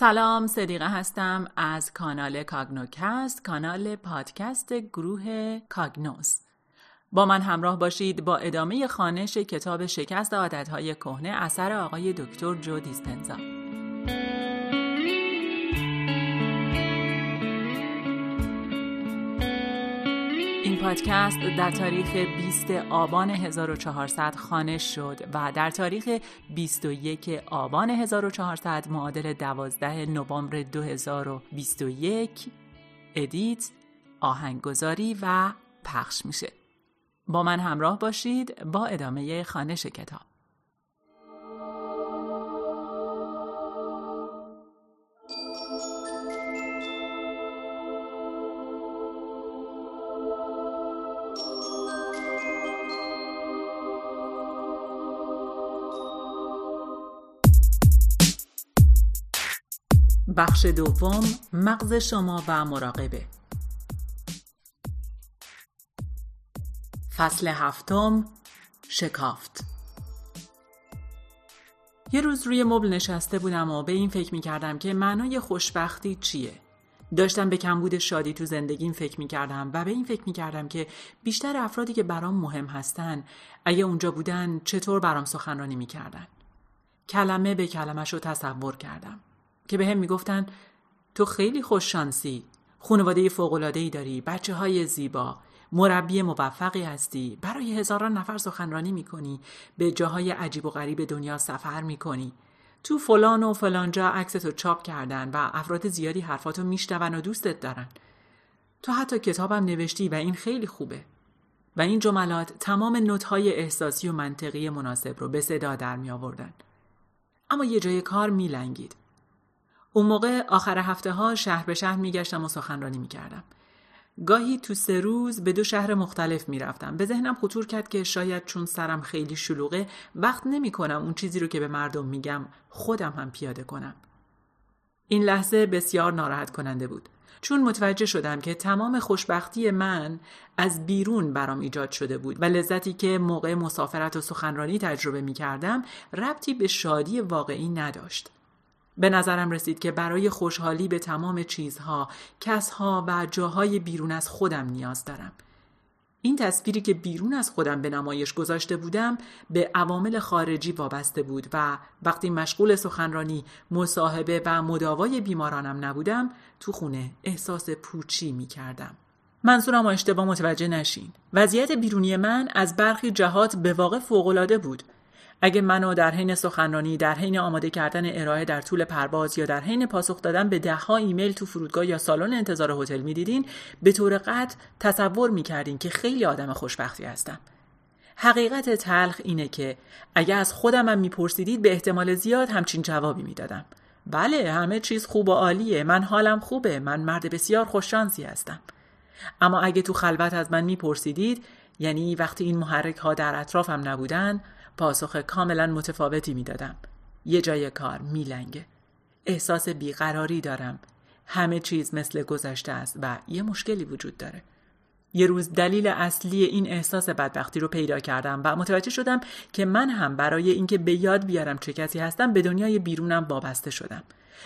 سلام صدیقه هستم از کانال کاگنوکست کانال پادکست گروه کاگنوس. با من همراه باشید با ادامه خانش کتاب شکست عادتهای کهنه اثر آقای دکتر جو دیسپنزا پادکست در تاریخ 20 آبان 1400 خانش شد و در تاریخ 21 آبان 1400 معادل 12 نوامبر 2021 ادیت آهنگگذاری و پخش میشه. با من همراه باشید با ادامه خانش کتاب. بخش دوم مغز شما و مراقبه. فصل هفتم شکافت. یه روز روی مبل نشسته بودم و به این فکر می کردم که معنای خوشبختی چیه؟ داشتم به کمبود شادی تو زندگیم فکر می کردم و به این فکر می کردم که بیشتر افرادی که برام مهم هستن اگه اونجا بودن چطور برام سخنرانی می کردن. کلمه به کلمش رو تصور کردم. که به هم می‌گفتن تو خیلی خوششانسی خانواده فوقلادهی داری بچه های زیبا مربی موفقی هستی برای هزاران نفر سخنرانی می‌کنی به جاهای عجیب و غریب دنیا سفر می‌کنی تو فلان و فلان جا عکستو چاپ کردن و افراد زیادی حرفاتو میشنون و دوستت دارن تو حتی کتابم نوشتی و این خیلی خوبه و این جملات تمام نوت‌های احساسی و منطقی مناسب رو به صدا در می آوردن. اما یه جای کار می لنگید. اون موقع آخر هفته ها شهر به شهر میگشتم و سخنرانی می‌کردم. گاهی تو سه روز به دو شهر مختلف می‌رفتم. به ذهنم خطور کرد که شاید چون سرم خیلی شلوغه وقت نمی کنم اون چیزی رو که به مردم میگم خودم هم پیاده کنم. این لحظه بسیار ناراحت کننده بود. چون متوجه شدم که تمام خوشبختی من از بیرون برام ایجاد شده بود و لذتی که موقع مسافرت و سخنرانی تجربه می کردم ربطی به شادی واقعی نداشت. به نظرم رسید که برای خوشحالی به تمام چیزها، کسها و جاهای بیرون از خودم نیاز دارم. این تصویری که بیرون از خودم به نمایش گذاشته بودم به عوامل خارجی وابسته بود و وقتی مشغول سخنرانی، مصاحبه و مداوای بیمارانم نبودم تو خونه احساس پوچی می کردم. منظورم اشتباه متوجه نشین. وضعیت بیرونی من از برخی جهات به واقع فوقالعاده بود. اگه منو در حین سخنرانی در حین آماده کردن ارائه در طول پرواز یا در حین پاسخ دادن به دهها ایمیل تو فرودگاه یا سالن انتظار هتل می‌دیدین به طور قطع تصور می‌کردین که خیلی آدم خوشبختی هستم. حقیقت تلخ اینه که اگه از خودمم میپرسیدید به احتمال زیاد همچین جوابی می‌دادم. بله همه چیز خوب و عالیه من حالم خوبه من مرد بسیار خوششانسی هستم. اما اگه تو خلوت از من میپرسیدید یعنی وقتی این محرک ها در اطرافم نبودن پاسخ کاملا متفاوتی می‌دادم. یه جای کار میلنگه. احساس بیقراری دارم. همه چیز مثل گذشته است و یه مشکلی وجود داره. یه روز دلیل اصلی این احساس بدبختی رو پیدا کردم و متوجه شدم که من هم برای اینکه به یاد بیارم چه کسی هستم به دنیای بیرونم وابسته شدم.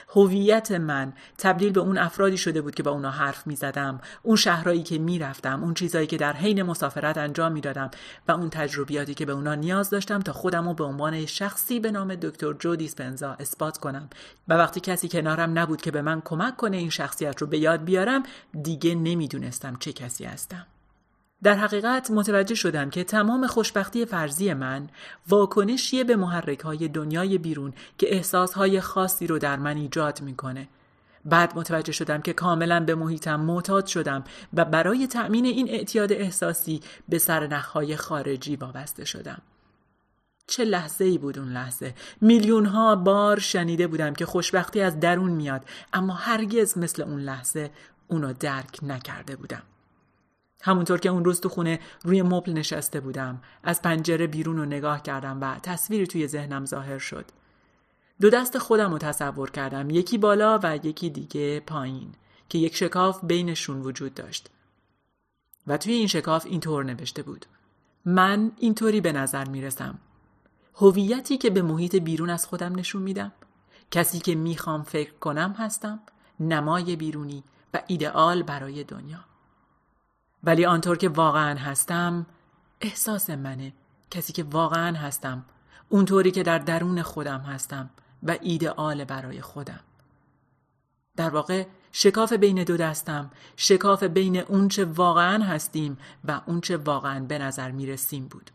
هویت من تبدیل به اون افرادی شده بود که با اونا حرف می زدم اون شهرهایی که می رفتم اون چیزهایی که در حین مسافرت انجام می دادم و اون تجربیاتی که به اونا نیاز داشتم تا خودم رو به عنوان شخصی به نام دکتر جو دیسپنزا اثبات کنم. و وقتی کسی کنارم نبود که به من کمک کنه این شخصیت رو به یاد بیارم دیگه نمی‌دونستم چه کسی هستم. در حقیقت متوجه شدم که تمام خوشبختی فرضی من واکنشیه به محرک های دنیای بیرون که احساس های خاصی رو در من ایجاد می‌کنه. بعد متوجه شدم که کاملا به محیطم معتاد شدم و برای تأمین این اعتیاد احساسی به سرنخهای خارجی وابسته شدم. چه لحظه ای بود اون لحظه میلیون ها بار شنیده بودم که خوشبختی از درون میاد اما هرگز مثل اون لحظه اونو درک نکرده بودم همونطور که اون روز تو خونه روی مبل نشسته بودم. از پنجره بیرون رو نگاه کردم و تصویری توی ذهنم ظاهر شد. دو دست خودم رو تصور کردم. یکی بالا و یکی دیگه پایین که یک شکاف بینشون وجود داشت. و توی این شکاف اینطور نوشته بود. من اینطوری به نظر می‌رسم. هویتی که به محیط بیرون از خودم نشون میدم. کسی که می‌خوام فکر کنم هستم. نمای بیرونی و ایدئال برای دنیا. ولی آنطور که واقعا هستم احساس منه. کسی که واقعا هستم اونطوری که در درون خودم هستم و ایدئال برای خودم. در واقع شکاف بین دو دستم شکاف بین اونچه واقعا هستیم و اونچه واقعا به نظر می‌رسیم بود.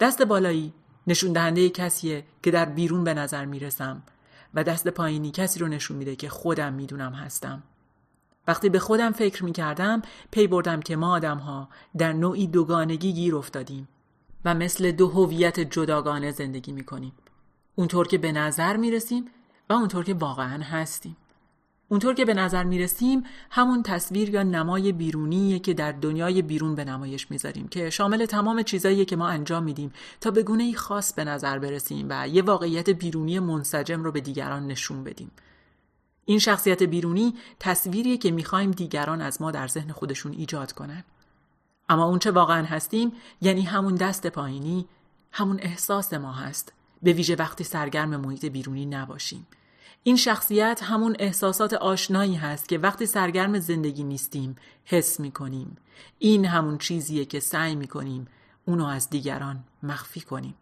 دست بالایی نشون دهنده کسیه که در بیرون به نظر می‌رسم و دست پایینی کسی رو نشون میده که خودم می‌دونم هستم. وقتی به خودم فکر می‌کردم پی بردم که ما آدم ها در نوعی دوگانگی گیر افتادیم و مثل دو هویت جداگانه زندگی می‌کنیم. اونطور که به نظر می‌رسیم و اونطور که واقعا هستیم. اونطور که به نظر می‌رسیم همون تصویر یا نمای بیرونیه که در دنیای بیرون به نمایش می‌ذاریم که شامل تمام چیزاییه که ما انجام میدیم تا به گونه خاص به نظر برسیم و یه واقعیت بیرونی منسجم رو به دیگران نشون بدیم. این شخصیت بیرونی تصویریه که می‌خوایم دیگران از ما در ذهن خودشون ایجاد کنن اما اونچه واقعا هستیم یعنی همون دست پایینی همون احساس ما هست به ویژه وقتی سرگرم محیط بیرونی نباشیم این شخصیت همون احساسات آشنایی هست که وقتی سرگرم زندگی نیستیم حس می کنیم. این همون چیزیه که سعی می کنیم اونو از دیگران مخفی کنیم.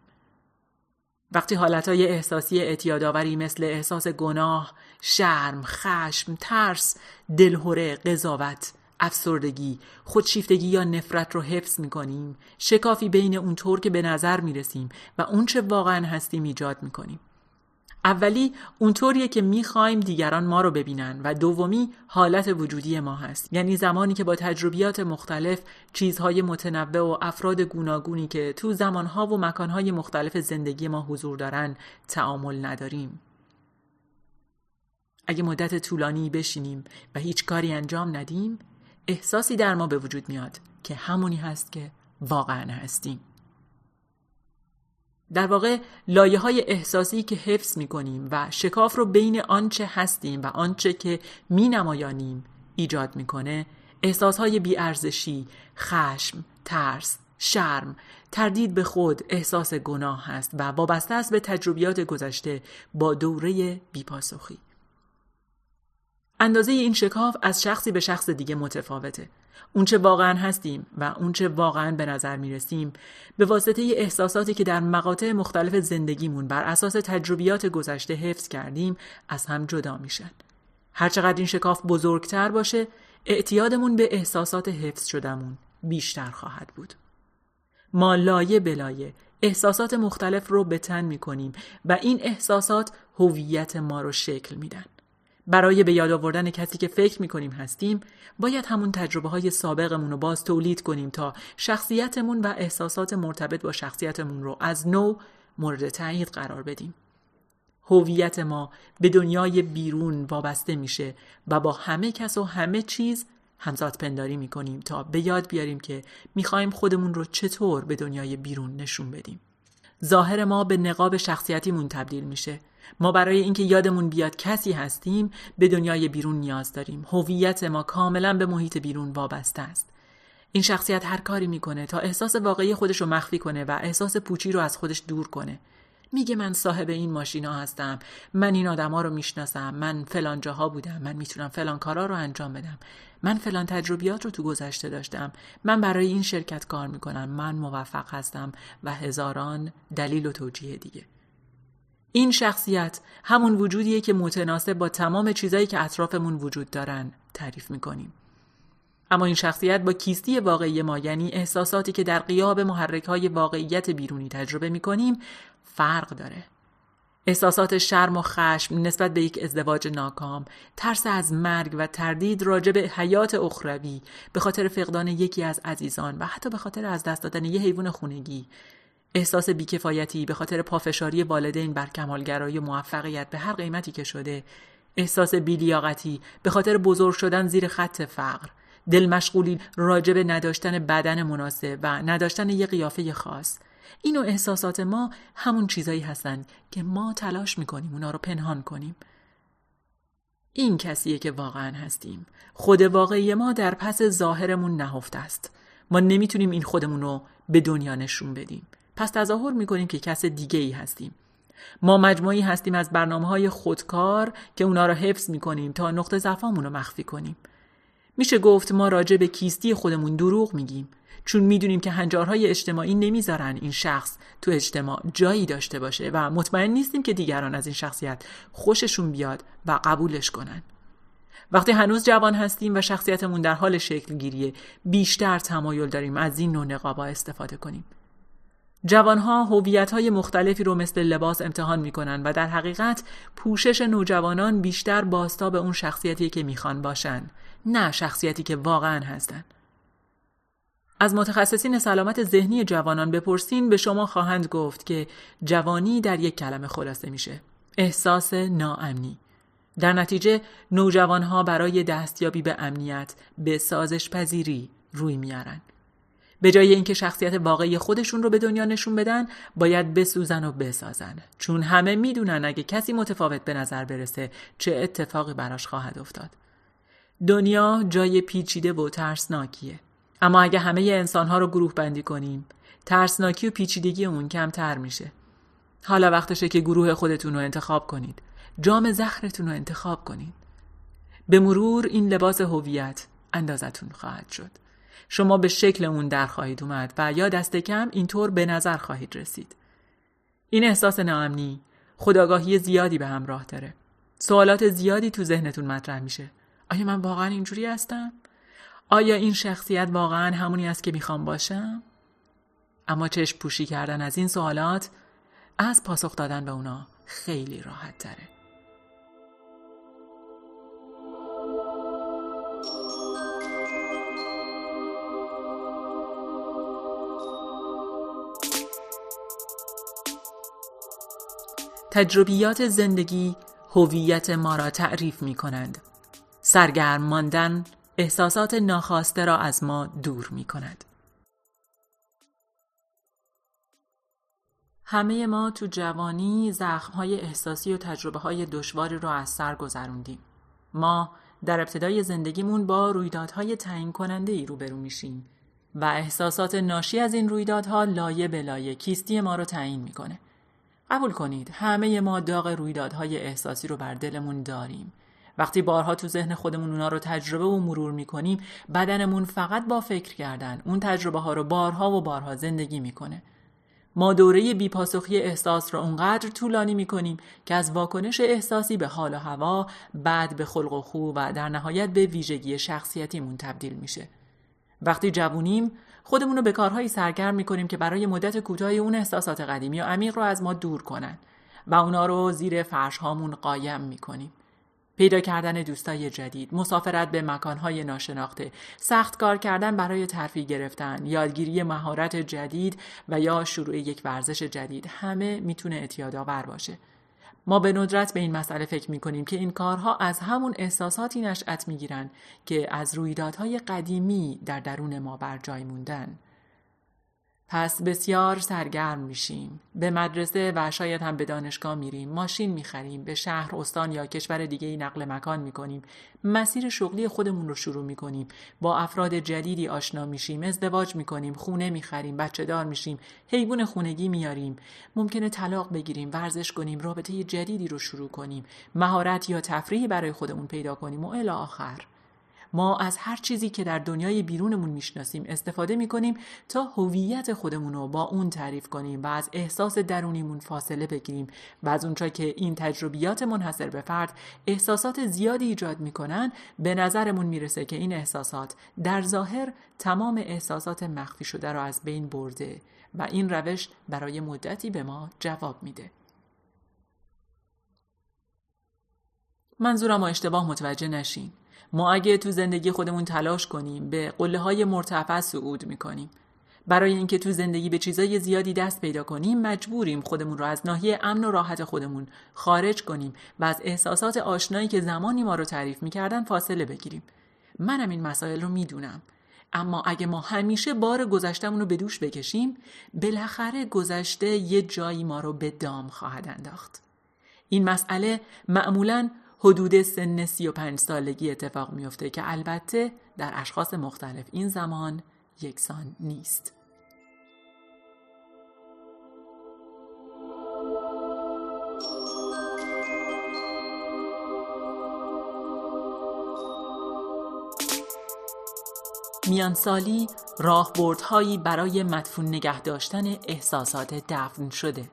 وقتی حالتهای احساسی اعتیادآوری مثل احساس گناه، شرم، خشم، ترس، دلهوره، قضاوت، افسردگی، خودشیفتگی یا نفرت رو حفظ می کنیم، شکافی بین اونطور که به نظر می رسیم و اونچه واقعا هستیم ایجاد می کنیم. اولی اونطوریه که می‌خوایم دیگران ما رو ببینن و دومی حالت وجودی ما هست. یعنی زمانی که با تجربیات مختلف چیزهای متنوع و افراد گوناگونی که تو زمانها و مکانهای مختلف زندگی ما حضور دارن تعامل نداریم. اگه مدت طولانی بشینیم و هیچ کاری انجام ندیم احساسی در ما به وجود میاد که همونی هست که واقعا هستیم. در واقع لایه های احساسی که حفظ می کنیم و شکاف رو بین آنچه هستیم و آنچه که می نمایانیم ایجاد می‌کنه احساس های بیارزشی، خشم، ترس، شرم، تردید به خود، احساس گناه هست و وابسته است به تجربیات گذشته با دوره بیپاسخی. اندازه این شکاف از شخصی به شخص دیگه متفاوته. اونچه واقعا هستیم و اونچه واقعا به نظر می‌رسیم به واسطه احساساتی که در مقاطع مختلف زندگیمون بر اساس تجربیات گذشته حفظ کردیم از هم جدا میشن. هرچقدر این شکاف بزرگتر باشه اعتیادمون به احساسات حفظ شدمون بیشتر خواهد بود. ما لایه بلایه احساسات مختلف رو به تن می کنیم و این احساسات هویت ما رو شکل میدن. برای به یاد آوردن کسی که فکر می‌کنیم هستیم باید همون تجربه های سابقمون رو باز تولید کنیم تا شخصیتمون و احساسات مرتبط با شخصیتمون رو از نو مورد تایید قرار بدیم. هویت ما به دنیای بیرون وابسته میشه و با همه کس و همه چیز همزاد پنداری می‌کنیم تا به یاد بیاریم که می‌خوایم خودمون رو چطور به دنیای بیرون نشون بدیم. ظاهر ما به نقاب شخصیتیمون تبدیل میشه ما برای اینکه یادمون بیاد کسی هستیم به دنیای بیرون نیاز داریم. هویت ما کاملا به محیط بیرون وابسته است. این شخصیت هر کاری می‌کنه تا احساس واقعی خودش رو مخفی کنه و احساس پوچی رو از خودش دور کنه. میگه من صاحب این ماشینا هستم. من این آدما رو می‌شناسم. من فلان جاها بودم. من می‌تونم فلان کارا رو انجام بدم. من فلان تجربیات رو تو گذشته داشتم. من برای این شرکت کار می‌کنم. من موفق هستم و هزاران دلیل و توجیه دیگه. این شخصیت همون وجودیه که متناسب با تمام چیزایی که اطرافمون وجود دارن تعریف می‌کنیم. اما این شخصیت با کیستی واقعی ما یعنی احساساتی که در قیاب محرک های واقعیت بیرونی تجربه می‌کنیم فرق داره. احساسات شرم و خشم نسبت به یک ازدواج ناکام، ترس از مرگ و تردید راجع به حیات اخروی به خاطر فقدان یکی از عزیزان و حتی به خاطر از دست دادن یه حیوان خونگی احساس بیکفایتی به خاطر پافشاری والدین بر کمالگرایی و موفقیت به هر قیمتی که شده احساس بیلیاقتی به خاطر بزرگ شدن زیر خط فقر دل مشغولی راجع به نداشتن بدن مناسب و نداشتن یه قیافه خاص. اینو احساسات ما همون چیزایی هستند که ما تلاش می‌کنیم اونا رو پنهان کنیم. این کسیه که واقعا هستیم. خود واقعی ما در پس ظاهرمون نهفته است. ما نمی‌تونیم این خودمون رو به دنیا نشون بدیم. پس تظاهر می‌کنیم که کس دیگه ای هستیم ما مجموعی هستیم از برنامه های خودکار که اونا را حفظ می کنیم تا نقطه ضعفامون رو مخفی کنیم. میشه گفت ما راجع به کیستی خودمون دروغ میگیم چون می‌دونیم که هنجارهای اجتماعی نمی‌ذارن این شخص تو اجتماع جایی داشته باشه و مطمئن نیستیم که دیگران از این شخصیت خوششون بیاد و قبولش کنن. وقتی هنوز جوان هستیم و شخصیتمون در حال شکل گیریه بیشتر تمایل داریم از این نوع نقابا استفاده کنیم. جوانها هویت های مختلفی رو مثل لباس امتحان می‌کنن و در حقیقت پوشش نوجوانان بیشتر باستاب اون شخصیتی که می‌خوان باشن نه شخصیتی که واقعا هستن. از متخصصین سلامت ذهنی جوانان بپرسین به شما خواهند گفت که جوانی در یک کلمه خلاصه میشه. احساس ناامنی. در نتیجه نوجوانها برای دستیابی به امنیت به سازش پذیری روی میارن. به جای اینکه شخصیت واقعی خودشون رو به دنیا نشون بدن باید بسوزن و بسازن. چون همه می‌دونن اگه کسی متفاوت به نظر برسه چه اتفاقی براش خواهد افتاد. دنیا جای پیچیده و ترسناکیه. اما اگه همه انسانها رو گروه بندی کنیم ترسناکی و پیچیدگی اون کمتر میشه. حالا وقتشه که گروه خودتون رو انتخاب کنید. جام زخرتون رو انتخاب کنید. به مرور این لباس هویت اندازتون خواهد شد. شما به شکل اون در خواهید اومد و یا دست کم اینطور به نظر خواهید رسید. این احساس ناامنی خداگاهی زیادی به همراه داره. سوالات زیادی تو ذهنتون مطرح میشه. آیا من واقعا اینجوری هستم؟ آیا این شخصیت واقعا همونی است که می‌خوام باشم؟ اما چشم پوشی کردن از این سوالات از پاسخ دادن به اونا خیلی راحت تره. تجربیات زندگی هویت ما را تعریف می کنند. سرگرم ماندن احساسات ناخواسته را از ما دور می کند. همه ما تو جوانی زخمهای احساسی و تجربه های دشواری را از سر گذروندیم. ما در ابتدای زندگیمون با رویدادهای تعیین کننده ای روبرو میشیم و احساسات ناشی از این رویدادها لایه به لایه کیستی ما رو تعیین می‌کنه. قبول کنید همه ما داغ رویدادهای احساسی رو بر دلمون داریم. وقتی بارها تو ذهن خودمون اونا رو تجربه و مرور می‌کنیم بدنمون فقط با فکر کردن اون تجربه ها رو بارها و بارها زندگی می‌کنه. ما دوره بیپاسخی احساس رو اونقدر طولانی می‌کنیم که از واکنش احساسی به حال و هوا بعد به خلق و خو و در نهایت به ویژگی شخصیتیمون تبدیل میشه. وقتی جوونیم خودمون رو به کارهایی سرگرم می‌کنیم که برای مدت کوتاهی اون احساسات قدیمی و عمیق رو از ما دور کنن و اونا رو زیر فرش هامون قایم می‌کنیم. پیدا کردن دوستای جدید، مسافرت به مکانهای ناشناخته، سخت کار کردن برای ترفیع گرفتن، یادگیری مهارت جدید و یا شروع یک ورزش جدید همه می‌تونه اعتیادآور باشه. ما به ندرت به این مسئله فکر می کنیم که این کارها از همون احساساتی نشأت می گیرن که از رویدادهای قدیمی در درون ما بر جای موندن. پس بسیار سرگرم میشیم. به مدرسه و شاید هم به دانشگاه میریم. ماشین می‌خریم. به شهر استان یا کشور دیگه ای نقل مکان می‌کنیم. مسیر شغلی خودمون رو شروع می‌کنیم. با افراد جدیدی آشنا میشیم. ازدواج می‌کنیم. خونه می‌خریم. بچه دار میشیم. حیوان خونگی میاریم. ممکنه طلاق بگیریم. ورزش کنیم. رابطه جدیدی رو شروع کنیم. مهارت یا تفریحی برای خودمون پیدا کنیم و الی آخر. ما از هر چیزی که در دنیای بیرونمون می‌شناسیم استفاده می‌کنیم تا هویت خودمون رو با اون تعریف کنیم و از احساس درونیمون فاصله بگیریم و از اونجا که این تجربیات منحصر به فرد احساسات زیادی ایجاد می‌کنن به نظرمون می‌رسه که این احساسات در ظاهر تمام احساسات مخفی شده رو از بین برده و این روش برای مدتی به ما جواب میده. منظورم اشتباه متوجه نشین. ما اگه تو زندگی خودمون تلاش کنیم به قله های مرتفع صعود می‌کنیم. برای اینکه تو زندگی به چیزای زیادی دست پیدا کنیم مجبوریم خودمون رو از ناحیه امن و راحت خودمون خارج کنیم و از احساسات آشنایی که زمانی ما رو تعریف می‌کردن فاصله بگیریم. منم این مسائل رو می‌دونم. اما اگه ما همیشه بار گذشتمون رو به دوش بکشیم بالاخره گذشته یه جایی ما رو به دام خواهد انداخت. این مسئله معمولا حدود سن 35 سالگی اتفاق میفته که البته در اشخاص مختلف این زمان یکسان نیست. میانسالی راهبردهایی برای مدفون نگه داشتن احساسات دفن شده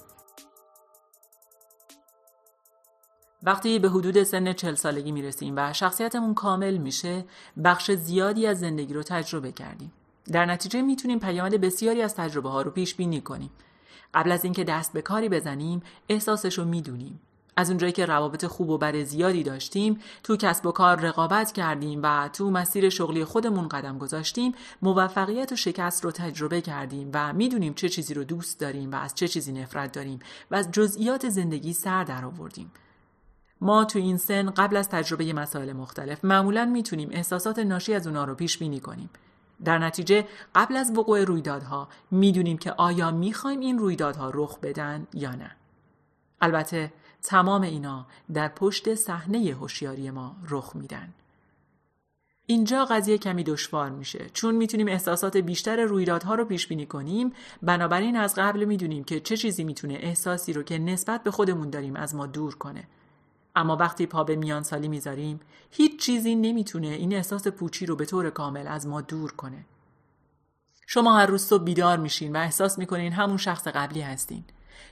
وقتی به حدود سن چل سالگی می‌رسیم و شخصیتمون کامل میشه بخش زیادی از زندگی رو تجربه کردیم. در نتیجه می‌تونیم پیامد بسیاری از تجربه ها رو پیش بینی کنیم. قبل از اینکه دست به کاری بزنیم احساسش رو می‌دونیم. از اونجایی که روابط خوب و بد زیادی داشتیم تو کسب و کار رقابت کردیم و تو مسیر شغلی خودمون قدم گذاشتیم موفقیت و شکست رو تجربه کردیم و می‌دونیم چه چیزی رو دوست داریم و از چه چیزی نفرت داریم و از جزئیات زندگی سر در آوردیم. ما تو این سن قبل از تجربه مسائل مختلف معمولا می‌تونیم احساسات ناشی از اونا رو پیش بینی کنیم. در نتیجه قبل از وقوع رویدادها می‌دونیم که آیا می‌خوایم این رویدادها رخ بدن یا نه. البته تمام اینا در پشت صحنه هوشیاری ما رخ میدن. اینجا قضیه کمی دشوار میشه. چون می‌تونیم احساسات بیشتر رویدادها رو پیش بینی کنیم بنابراین از قبل می‌دونیم که چه چیزی می‌تونه احساسی رو که نسبت به خودمون داریم از ما دور کنه. اما وقتی پا به میان سالی می‌ذاریم هیچ چیزی نمی‌تونه این احساس پوچی رو به طور کامل از ما دور کنه. شما هر روز صبح بیدار میشین و احساس می‌کنین همون شخص قبلی هستین.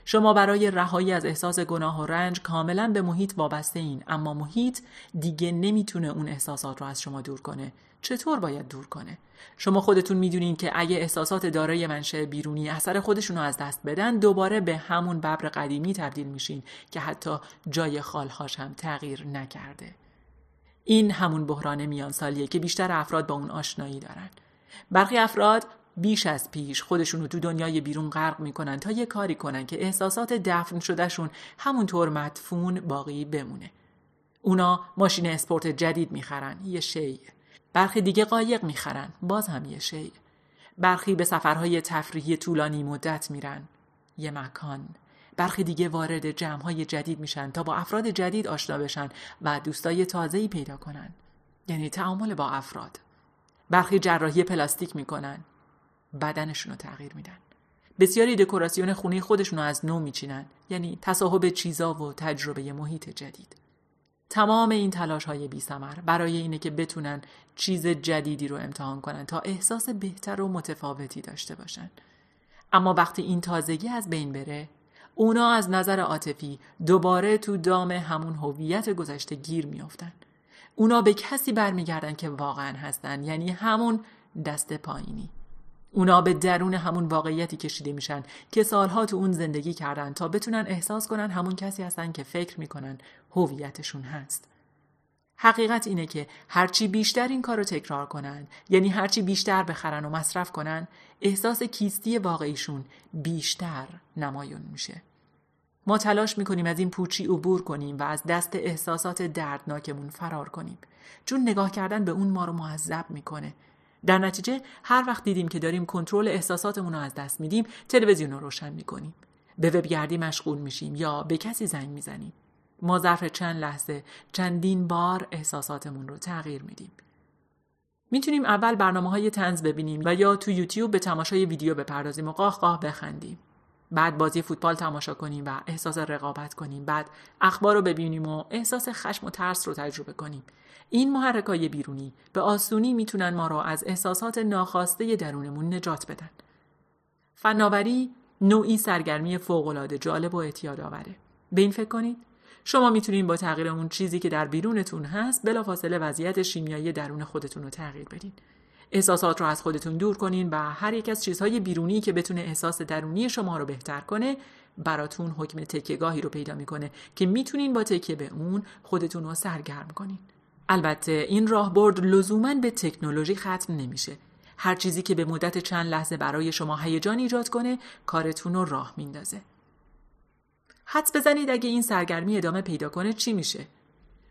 شما برای رهایی از احساس گناه و رنج کاملا به محیط وابسته این اما محیط دیگه نمی‌تونه اون احساسات رو از شما دور کنه. چطور باید دور کنه؟ شما خودتون می‌دونین که اگه احساسات دارای منشأ بیرونی اثر خودشون رو از دست بدن دوباره به همون ببر قدیمی تبدیل میشین که حتی جای خالهاش هم تغییر نکرده. این همون بحران میان سالیه که بیشتر افراد با اون آشنایی دارن. برخی افراد بیش از پیش خودشون رو تو دنیای بیرون غرق می‌کنن تا یه کاری کنن که احساسات دفن شدهشون همونطور مدفون باقی بمونه. اونا ماشین اسپورت جدید می‌خرن یه شیء برخی دیگه قایق می‌خرن. باز هم یه شیء برخی به سفرهای تفریحی طولانی مدت میرن. یه مکان. برخی دیگه وارد جمعهای جدید میشن تا با افراد جدید آشنا بشن و دوستای تازه‌ای پیدا کنن. یعنی تعامل با افراد. برخی جراحی پلاستیک می‌کنن. بدنشون رو تغییر میدن. بسیاری دکوراسیون خونه خودشون رو از نو میچینن. یعنی تصاحب چیزا و تجربه محیط جدید. تمام این تلاش های بی سمر برای اینه که بتونن چیز جدیدی رو امتحان کنن تا احساس بهتر و متفاوتی داشته باشن. اما وقتی این تازگی از بین بره اونا از نظر عاطفی دوباره تو دام همون هویت گذشته گیر میافتن. اونا به کسی برمیگردن که واقعا هستن یعنی همون دست پایینی. اونا به درون همون واقعیتی کشیده میشن که سالها تو اون زندگی کردن تا بتونن احساس کنن همون کسی هستن که فکر می‌کنن هویتشون هست. حقیقت اینه که هرچی بیشتر این کار رو تکرار کنن یعنی هرچی بیشتر بخرن و مصرف کنن احساس کیستی واقعیشون بیشتر نمایون میشه. ما تلاش می‌کنیم از این پوچی عبور کنیم و از دست احساسات دردناکمون فرار کنیم چون نگاه کردن به اون ما رو معذب می‌کنه در نتیجه هر وقت دیدیم که داریم کنترل احساساتمون رو از دست میدیم تلویزیون رو روشن می‌کنیم. به وبگردی مشغول میشیم یا به کسی زنگ می‌زنیم. ما ظرف چند لحظه چندین بار احساساتمون رو تغییر میدیم. می‌تونیم اول برنامه های تنز ببینیم و یا تو یوتیوب به تماشای ویدیو بپردازیم و قاه قاه بخندیم. بعد بازی فوتبال تماشا کنیم و احساس رقابت کنیم بعد اخبار رو ببینیم و احساس خشم و ترس رو تجربه کنیم این محرکای بیرونی به آسونی می‌تونن ما را از احساسات ناخواسته درونمون نجات بدن. فناوری نوعی سرگرمی فوقالعاده جالب و اعتیاد آوره. به این فکر کنید شما می‌تونید با تغییر اون چیزی که در بیرونتون هست بلافاصله وضعیت شیمیایی درون خودتون رو تغییر بدین. احساسات رو از خودتون دور کنین و هر یک از چیزهای بیرونی که بتونه احساس درونی شما رو بهتر کنه براتون حکم تکیهگاهی رو پیدا می‌کنه که می‌تونین با تکیه به اون خودتون رو سرگرم کنین. البته این راهبرد لزوما به تکنولوژی ختم نمیشه. هر چیزی که به مدت چند لحظه برای شما هیجان ایجاد کنه کارتون رو راه میندازه. حدس بزنید اگه این سرگرمی ادامه پیدا کنه چی میشه؟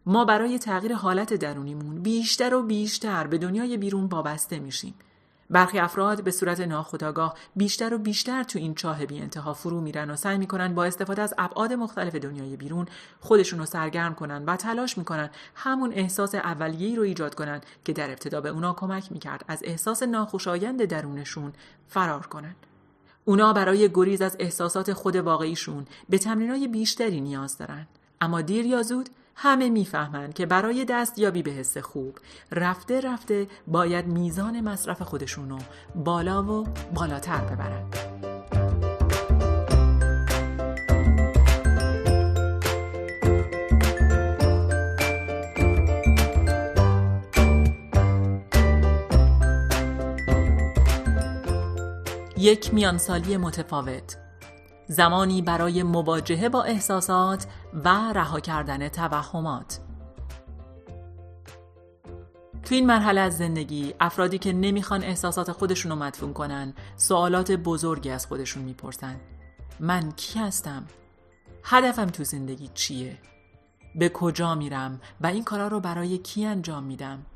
ما برای تغییر حالت درونیمون بیشتر و بیشتر به دنیای بیرون وابسته میشیم برخی افراد به صورت ناخودآگاه بیشتر و بیشتر تو این چاه بی انتها فرو میرن و سعی می‌کنن با استفاده از ابعاد مختلف دنیای بیرون خودشون رو سرگرم کنن و تلاش می‌کنن همون احساس اولیه‌ای رو ایجاد کنن که در ابتدا به اونا کمک می‌کرد از احساس ناخوشایند درونشون فرار کنن. اونا برای گریز از احساسات خود واقعیشون به تمرینای بیشتری نیاز دارن. اما دیر یا زود همه می‌فهمند که برای دستیابی به حس خوب رفته رفته باید میزان مصرف خودشونو بالا و بالاتر ببرند. یک میانسالی متفاوت زمانی برای مواجهه با احساسات و رها کردن توهمات تو این مرحله از زندگی افرادی که نمی‌خوان احساسات خودشون رو مدفون کنن سوالات بزرگی از خودشون می‌پرسن من کی هستم؟ هدفم تو زندگی چیه؟ به کجا میرم و این کارا رو برای کی انجام میدم؟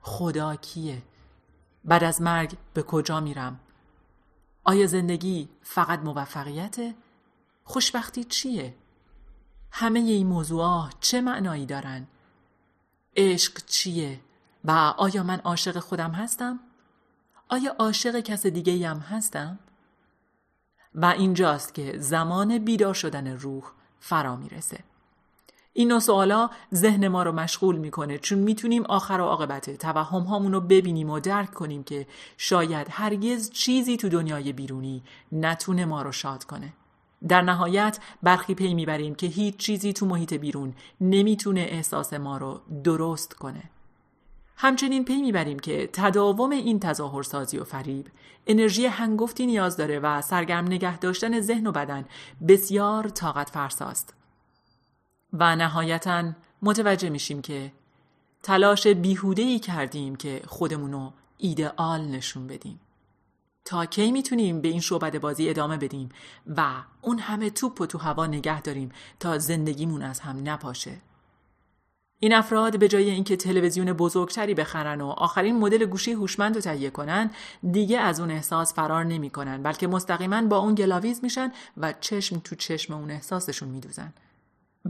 خدا کیه؟ بعد از مرگ به کجا میرم؟ آیا زندگی فقط موفقیته؟ خوشبختی چیه؟ همه این موضوعات چه معنایی دارن؟ عشق چیه؟ و آیا من عاشق خودم هستم؟ آیا عاشق کس دیگه هم هستم؟ و اینجاست که زمان بیدار شدن روح فرا می‌رسه. این سوالا ذهن ما رو مشغول می‌کنه چون می‌تونیم آخر و عاقبت توهم هامون رو ببینیم و درک کنیم که شاید هرگز چیزی تو دنیای بیرونی نتونه ما رو شاد کنه. در نهایت برخی پی می‌بریم که هیچ چیزی تو محیط بیرون نمی‌تونه احساس ما رو درست کنه. همچنین پی می‌بریم که تداوم این تظاهرسازی و فریب انرژی هنگفتی نیاز داره و سرگرم نگه داشتن ذهن و بدن بسیار طاقت فرساست. و نهایتا متوجه میشیم که تلاش بیهوده ای کردیم که خودمونو ایدئال نشون بدیم. تا کی می‌تونیم به این شعبد بازی ادامه بدیم و اون همه توپ و تو هوا نگه داریم تا زندگیمون از هم نپاشه این افراد به جای اینکه تلویزیون بزرگتری بخرن و آخرین مدل گوشی هوشمند رو تهیه کنن دیگه از اون احساس فرار نمی‌کنن بلکه مستقیما با اون گلاویز میشن و چشم تو چشم اون احساسشون میدوزن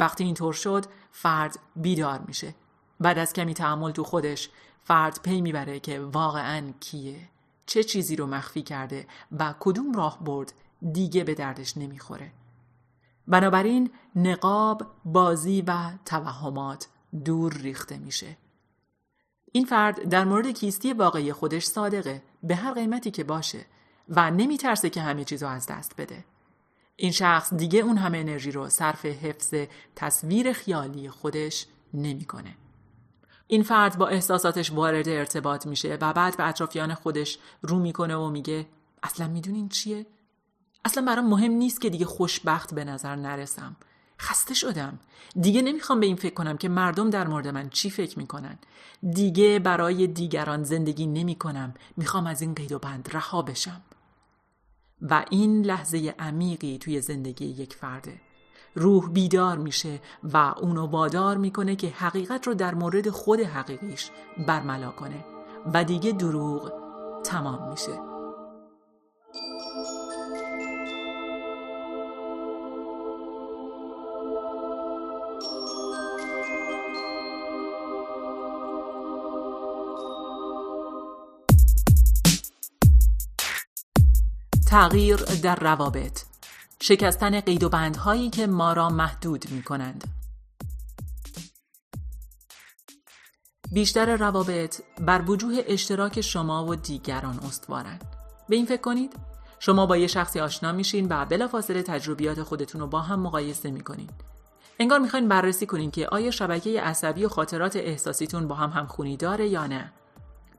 وقتی اینطور شد فرد بیدار میشه بعد از کمی تحمل تو خودش فرد پی می‌بره که واقعا کیه چه چیزی رو مخفی کرده و کدوم راه برد دیگه به دردش نمی‌خوره. بنابراین نقاب، بازی و توهمات دور ریخته میشه. این فرد در مورد کیستی واقعی خودش صادقه به هر قیمتی که باشه و نمیترسه که همه چیزو از دست بده. این شخص دیگه اون همه انرژی رو صرف حفظ تصویر خیالی خودش نمی‌کنه. این فرد با احساساتش وارد ارتباط میشه و بعد به اطرافیان خودش رو می‌کنه و میگه اصلا می‌دونین چیه؟ اصلا برام مهم نیست که دیگه خوشبخت به نظر نرسم. خسته شدم. دیگه نمی‌خوام به این فکر کنم که مردم در مورد من چی فکر می‌کنن. دیگه برای دیگران زندگی نمی‌کنم. می‌خوام از این قید و بند رها بشم. و این لحظه عمیقی توی زندگی یک فرده. روح بیدار میشه و اونو وادار می‌کنه که حقیقت رو در مورد خود حقیقیش برملا کنه و دیگه دروغ تمام میشه. تغییر در روابط شکستن قید و بندهایی که ما را محدود می کنند. بیشتر روابط بر وجوه اشتراک شما و دیگران استوارند. به این فکر کنید شما با یه شخصی آشنا میشین و بلافاصله تجربیات خودتون رو با هم مقایسه می‌کنین. انگار می‌خواین بررسی کنین که آیا شبکه عصبی و خاطرات احساسیتون با هم همخونی داره یا نه.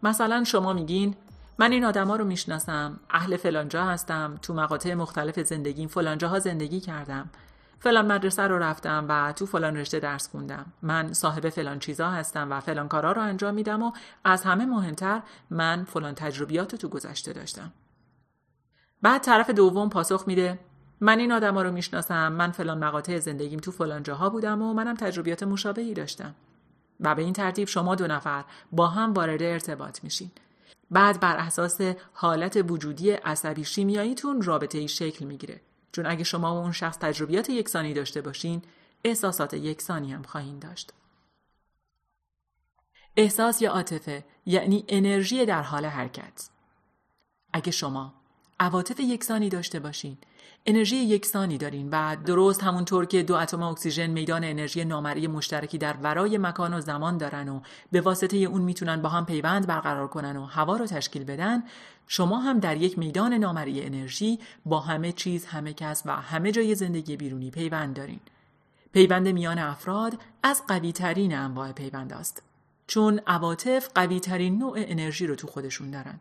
مثلا شما میگین من این آدما رو می‌شناسم. اهل فلانجا هستم. تو مقاطع مختلف زندگیم فلانجاها زندگی کردم. فلان مدرسه رو رفتم و تو فلان رشته درس خوندم. من صاحب فلان چیزا هستم و فلان کارا رو انجام میدم و از همه مهمتر من فلان تجربیات تو گذشته داشتم. بعد طرف دوم پاسخ میده من این آدما رو می‌شناسم. من فلان مقاطع زندگیم تو فلان جاها بودم و منم تجربیات مشابهی داشتم. و به این ترتیب شما دو نفر با هم وارد ارتباط میشین. بعد بر اساس حالت وجودی عصبی شیمیاییتون رابطه ای شکل می‌گیره. چون اگه شما و اون شخص تجربیات یکسانی داشته باشین احساسات یکسانی هم خواهید داشت. احساس یا عاطفه یعنی انرژی در حال حرکت. اگه شما عواطف یکسانی داشته باشین انرژی یکسانی دارین و درست همونطور که دو اتم اکسیژن میدان انرژی نامری مشترکی در ورای مکان و زمان دارن و به واسطه اون می‌تونن با هم پیوند برقرار کنن و هوا رو تشکیل بدن شما هم در یک میدان نامری انرژی با همه چیز همه کس و همه جای زندگی بیرونی پیوند دارین. پیوند میان افراد از قوی ترین انواع پیوند است چون عواطف قوی ترین نوع انرژی رو تو خودشون دارن.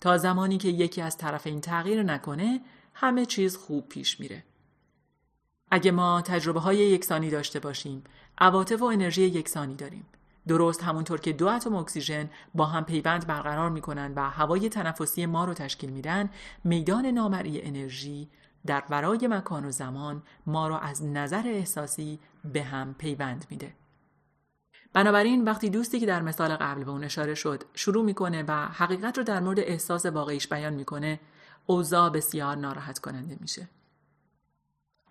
تا زمانی که یکی از طرفین تغییر نکنه همه چیز خوب پیش میره. اگه ما تجربه های یکسانی داشته باشیم، عواطف و انرژی یکسانی داریم. درست همونطور که دو اتم اکسیژن با هم پیوند برقرار می‌کنن و هوای تنفسی ما رو تشکیل میدن، میدان نامری انرژی در ورای مکان و زمان ما رو از نظر احساسی به هم پیوند میده. بنابراین وقتی دوستی که در مثال قبل به اون اشاره شد شروع می‌کنه و حقیقت رو در مورد احساس واقعیش بیان می‌کنه اوضاع بسیار ناراحت کننده میشه.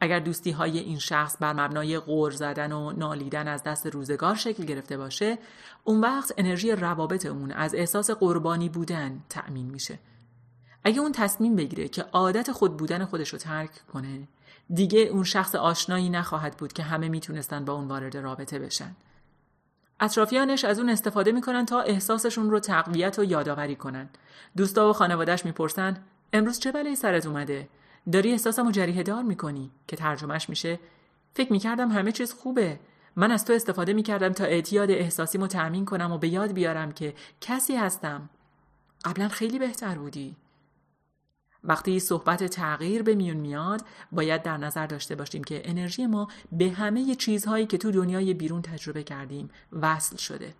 اگر دوستی های این شخص بر مبنای غور زدن و نالیدن از دست روزگار شکل گرفته باشه اون وقت انرژی روابط اون از احساس قربانی بودن تأمین میشه. اگه اون تصمیم بگیره که عادت خود بودن خودش رو ترک کنه دیگه اون شخص آشنایی نخواهد بود که همه می‌تونستن با اون وارد رابطه بشن. اطرافیانش از اون استفاده می‌کنن تا احساسشون رو تقویت و یادآوری کنن. دوستا و خانوادهش می‌پرسن امروز چه بلایی سرت اومده؟ داری احساسمو جریه دار می‌کنی که ترجمهش میشه؟ فکر می‌کردم همه چیز خوبه. من از تو استفاده می‌کردم تا اعتیاد احساسیمو تأمین کنم و به یاد بیارم که کسی هستم. قبلا خیلی بهتر بودی. وقتی صحبت تغییر به میون میاد باید در نظر داشته باشیم که انرژی ما به همه چیزهایی که تو دنیای بیرون تجربه کردیم وصل شده.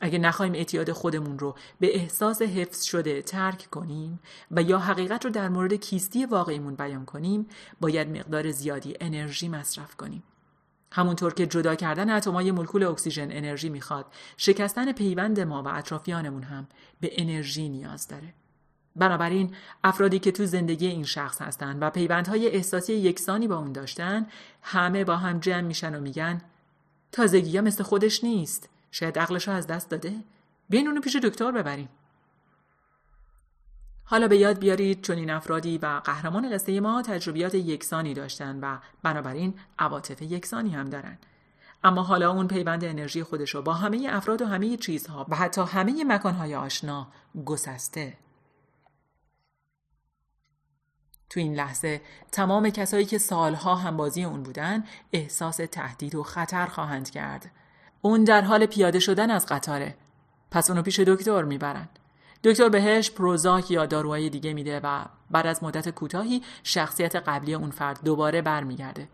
اگه نخواهیم اعتیاد خودمون رو به احساس حفظ شده ترک کنیم و یا حقیقت رو در مورد کیستی واقعیمون بیان کنیم باید مقدار زیادی انرژی مصرف کنیم. همونطور که جدا کردن اتمای مولکول اکسیژن انرژی می‌خواد شکستن پیوند ما و اطرافیانمون هم به انرژی نیاز داره. بنابراین افرادی که تو زندگی این شخص هستند و پیوندهای احساسی یکسانی با اون داشتن همه با هم جمع میشن و میگن تازگی مثل خودش نیست. شاید عقلش از دست داده. بیاین اونو پیش دکتر ببریم. حالا به یاد بیارید چون این افرادی و قهرمان قصه ما تجربیات یکسانی داشتن و بنابراین عواطف یکسانی هم دارن. اما حالا اون پیوند انرژی خودش رو با همه افراد و همه چیزها و حتی همه مکانهای آشنا گسسته. تو این لحظه تمام کسایی که سالها همبازی اون بودن احساس تهدید و خطر خواهند کرد. اون در حال پیاده شدن از قطاره. پس اونو پیش دکتر می‌برن. دکتر بهش پروزاک یا داروهای دیگه میده و بعد از مدت کوتاهی شخصیت قبلی اون فرد دوباره برمیگرده.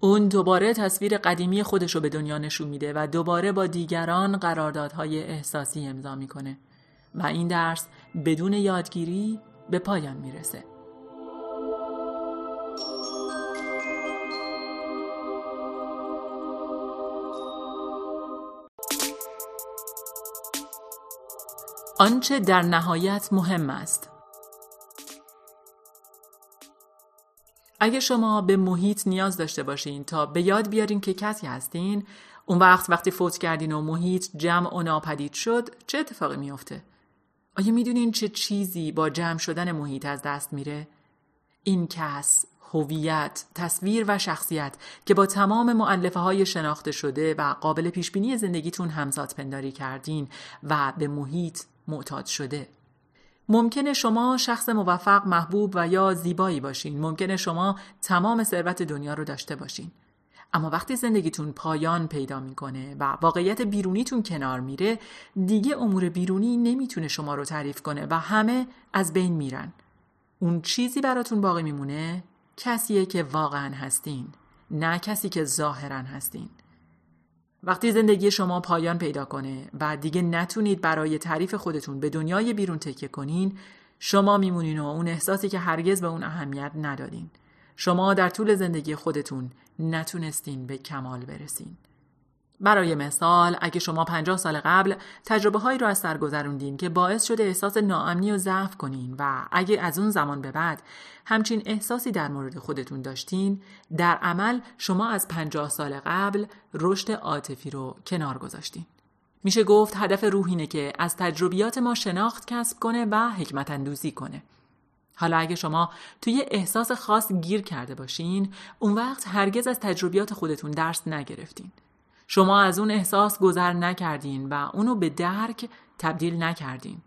اون دوباره تصویر قدیمی خودش رو به دنیا نشون میده و دوباره با دیگران قراردادهای احساسی امضا می‌کنه. و این درس بدون یادگیری به پایان می‌رسه. آنچه در نهایت مهم است اگه شما به محیط نیاز داشته باشین تا به یاد بیارین که کسی هستین اون وقت وقتی فوت کردین و محیط جمع و ناپدید شد چه اتفاقی میافته؟ آیا می‌دونین چه چیزی با جمع شدن محیط از دست میره؟ این کس، هویت، تصویر و شخصیت که با تمام معلفه های شناخته شده و قابل پیش بینی زندگیتون همزاد پنداری کردین و به محیط معتاد شده. ممکنه شما شخص موفق محبوب و یا زیبایی باشین. ممکنه شما تمام ثروت دنیا رو داشته باشین. اما وقتی زندگیتون پایان پیدا می‌کنه و واقعیت بیرونیتون کنار میره دیگه امور بیرونی نمی‌تونه شما رو تعریف کنه و همه از بین میرن. اون چیزی براتون باقی میمونه کسیه که واقعا هستین نه کسی که ظاهرا هستین. وقتی زندگی شما پایان پیدا کنه و دیگه نتونید برای تعریف خودتون به دنیای بیرون تکیه کنین شما میمونین و اون احساسی که هرگز به اون اهمیت ندادین شما در طول زندگی خودتون نتونستین به کمال برسین. برای مثال اگه شما 50 سال قبل تجربه هایی رو از سر گذروندین که باعث شده احساس ناامنی و ضعف کنین و اگه از اون زمان به بعد همچین احساسی در مورد خودتون داشتین در عمل شما از 50 سال قبل رشد عاطفی رو کنار گذاشتین. میشه گفت هدف روح اینه که از تجربیات ما شناخت کسب کنه و حکمت اندوزی کنه. حالا اگه شما توی احساس خاص گیر کرده باشین اون وقت هرگز از تجربیات خودتون درس نگرفتین. شما از اون احساس گذر نکردین و اونو به درک تبدیل نکردین.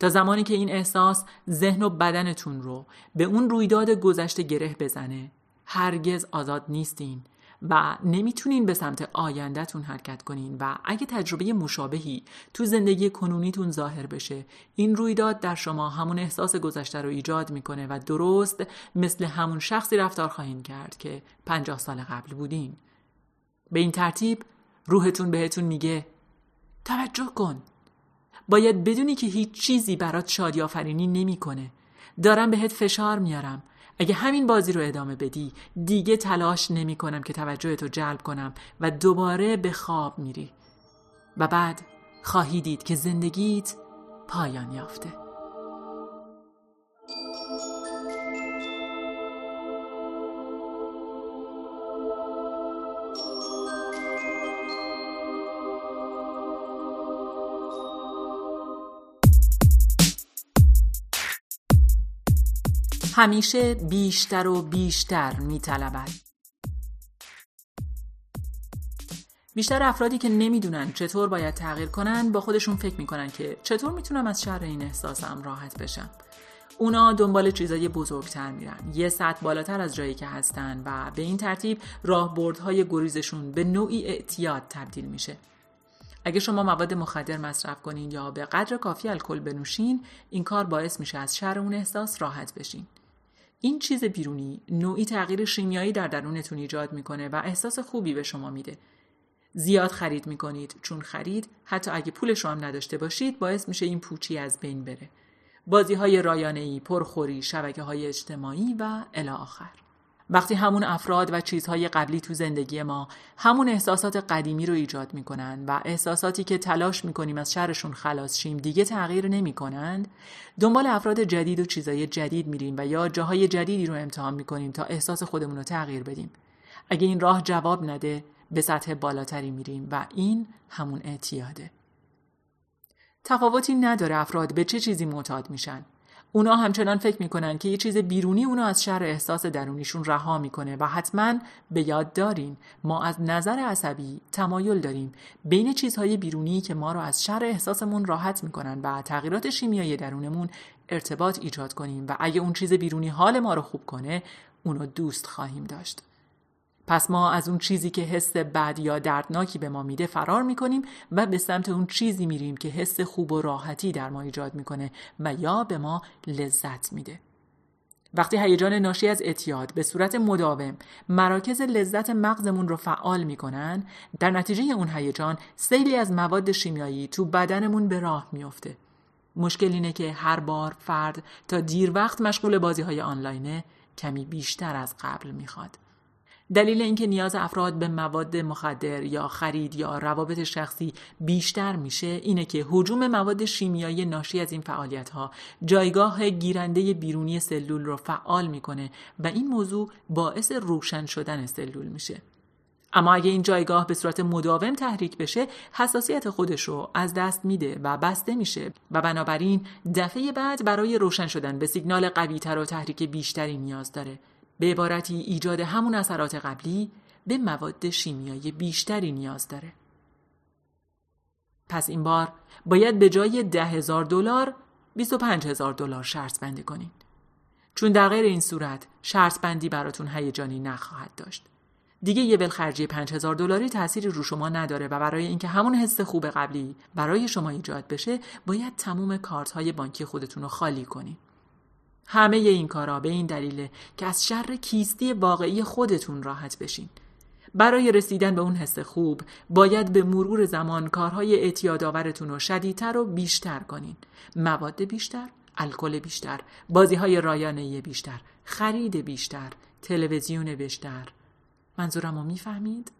تا زمانی که این احساس ذهن و بدنتون رو به اون رویداد گذشته گره بزنه هرگز آزاد نیستین و نمی‌تونین به سمت آیندهتون حرکت کنین و اگه تجربه مشابهی تو زندگی کنونیتون ظاهر بشه این رویداد در شما همون احساس گذشته رو ایجاد می‌کنه و درست مثل همون شخصی رفتار خواهین کرد که پنجاه سال قبل بودین. به این ترتیب روحتون بهتون میگه توجه کن. باید بدونی که هیچ چیزی برات شادی آفرینی نمی‌کنه. دارم بهت فشار میارم. اگه همین بازی رو ادامه بدی دیگه تلاش نمی کنم که توجهت رو جلب کنم و دوباره به خواب میری. و بعد خواهی دید که زندگیت پایان یافته. همیشه بیشتر و بیشتر میطلبد. بیشتر افرادی که نمی‌دونن چطور باید تغییر کنن با خودشون فکر می‌کنن که چطور می‌تونم از شر این احساسم راحت بشم. اونا دنبال چیزای بزرگتر میرن یه سطح بالاتر از جایی که هستن و به این ترتیب راهبردهای گریزشون به نوعی اعتیاد تبدیل میشه اگه شما مواد مخدر مصرف کنین یا به قدر کافی الکل بنوشین این کار باعث میشه از شر اون احساس راحت بشین این چیز بیرونی نوعی تغییر شیمیایی در درونتون ایجاد می‌کنه و احساس خوبی به شما میده. زیاد خرید می‌کنید چون خرید حتی اگه پولش رو هم نداشته باشید باعث میشه این پوچی از بین بره. بازی های رایانه ای، پرخوری، شبکه های اجتماعی و الی آخر. وقتی همون افراد و چیزهای قبلی تو زندگی ما همون احساسات قدیمی رو ایجاد می‌کنن و احساساتی که تلاش می‌کنیم از شرشون خلاص شیم دیگه تغییر نمی‌کنند دنبال افراد جدید و چیزهای جدید میریم و یا جاهای جدیدی رو امتحان می‌کنیم تا احساس خودمون رو تغییر بدیم. اگه این راه جواب نده به سطح بالاتری میریم و این همون اعتیاده. تفاوتی نداره افراد به چه چیزی معتاد میشن. اونا همچنان فکر می‌کنن که یه چیز بیرونی اونا از شر احساس درونیشون رها می‌کنه و حتما به یاد دارین ما از نظر عصبی تمایل داریم بین چیزهای بیرونی که ما رو از شر احساسمون راحت می‌کنن و تغییرات شیمیایی درونمون ارتباط ایجاد کنیم و اگه اون چیز بیرونی حال ما رو خوب کنه اونو دوست خواهیم داشت. پس ما از اون چیزی که حس بد یا دردناکی به ما میده فرار می‌کنیم و به سمت اون چیزی میریم که حس خوب و راحتی در ما ایجاد می‌کنه و یا به ما لذت میده. وقتی هیجان ناشی از اعتیاد به صورت مداوم مراکز لذت مغزمون رو فعال می‌کنن در نتیجه اون هیجان سیلی از مواد شیمیایی تو بدنمون به راه میافته مشکل اینه که هر بار فرد تا دیر وقت مشغول بازی های آنلاینه کمی بیشتر از قبل می‌خواد دلیل اینکه نیاز افراد به مواد مخدر یا خرید یا روابط شخصی بیشتر میشه اینه که حجوم مواد شیمیایی ناشی از این فعالیت ها جایگاه گیرنده بیرونی سلول رو فعال می‌کنه و این موضوع باعث روشن شدن سلول میشه. اما اگه این جایگاه به صورت مداوم تحریک بشه حساسیت خودش رو از دست میده و بسته میشه و بنابراین دفعه بعد برای روشن شدن به سیگنال قویتر و تحریک بیشتری نیاز داره. به عبارتی ایجاد همون اثرات قبلی به مواد شیمیایی بیشتری نیاز داره. پس این بار باید به جای ده هزار دلار 25 هزار دلار شرط بندی کنین. چون در غیر این صورت شرط بندی براتون هیجانی نخواهد داشت. دیگه یه ولخرجی 5000 دلاری تأثیری رو شما نداره و برای اینکه همون حس خوب قبلی برای شما ایجاد بشه باید تموم کارت های بانکی خودتون رو خالی کنین. همه این کارا به این دلیله که از شر کیستی واقعی خودتون راحت بشین. برای رسیدن به اون حس خوب باید به مرور زمان کارهای اعتیادآورتون رو شدیدتر و بیشتر کنین. مواد بیشتر، الکل بیشتر، بازی های رایانه بیشتر، خرید بیشتر، تلویزیون بیشتر. منظورم رو می‌فهمید؟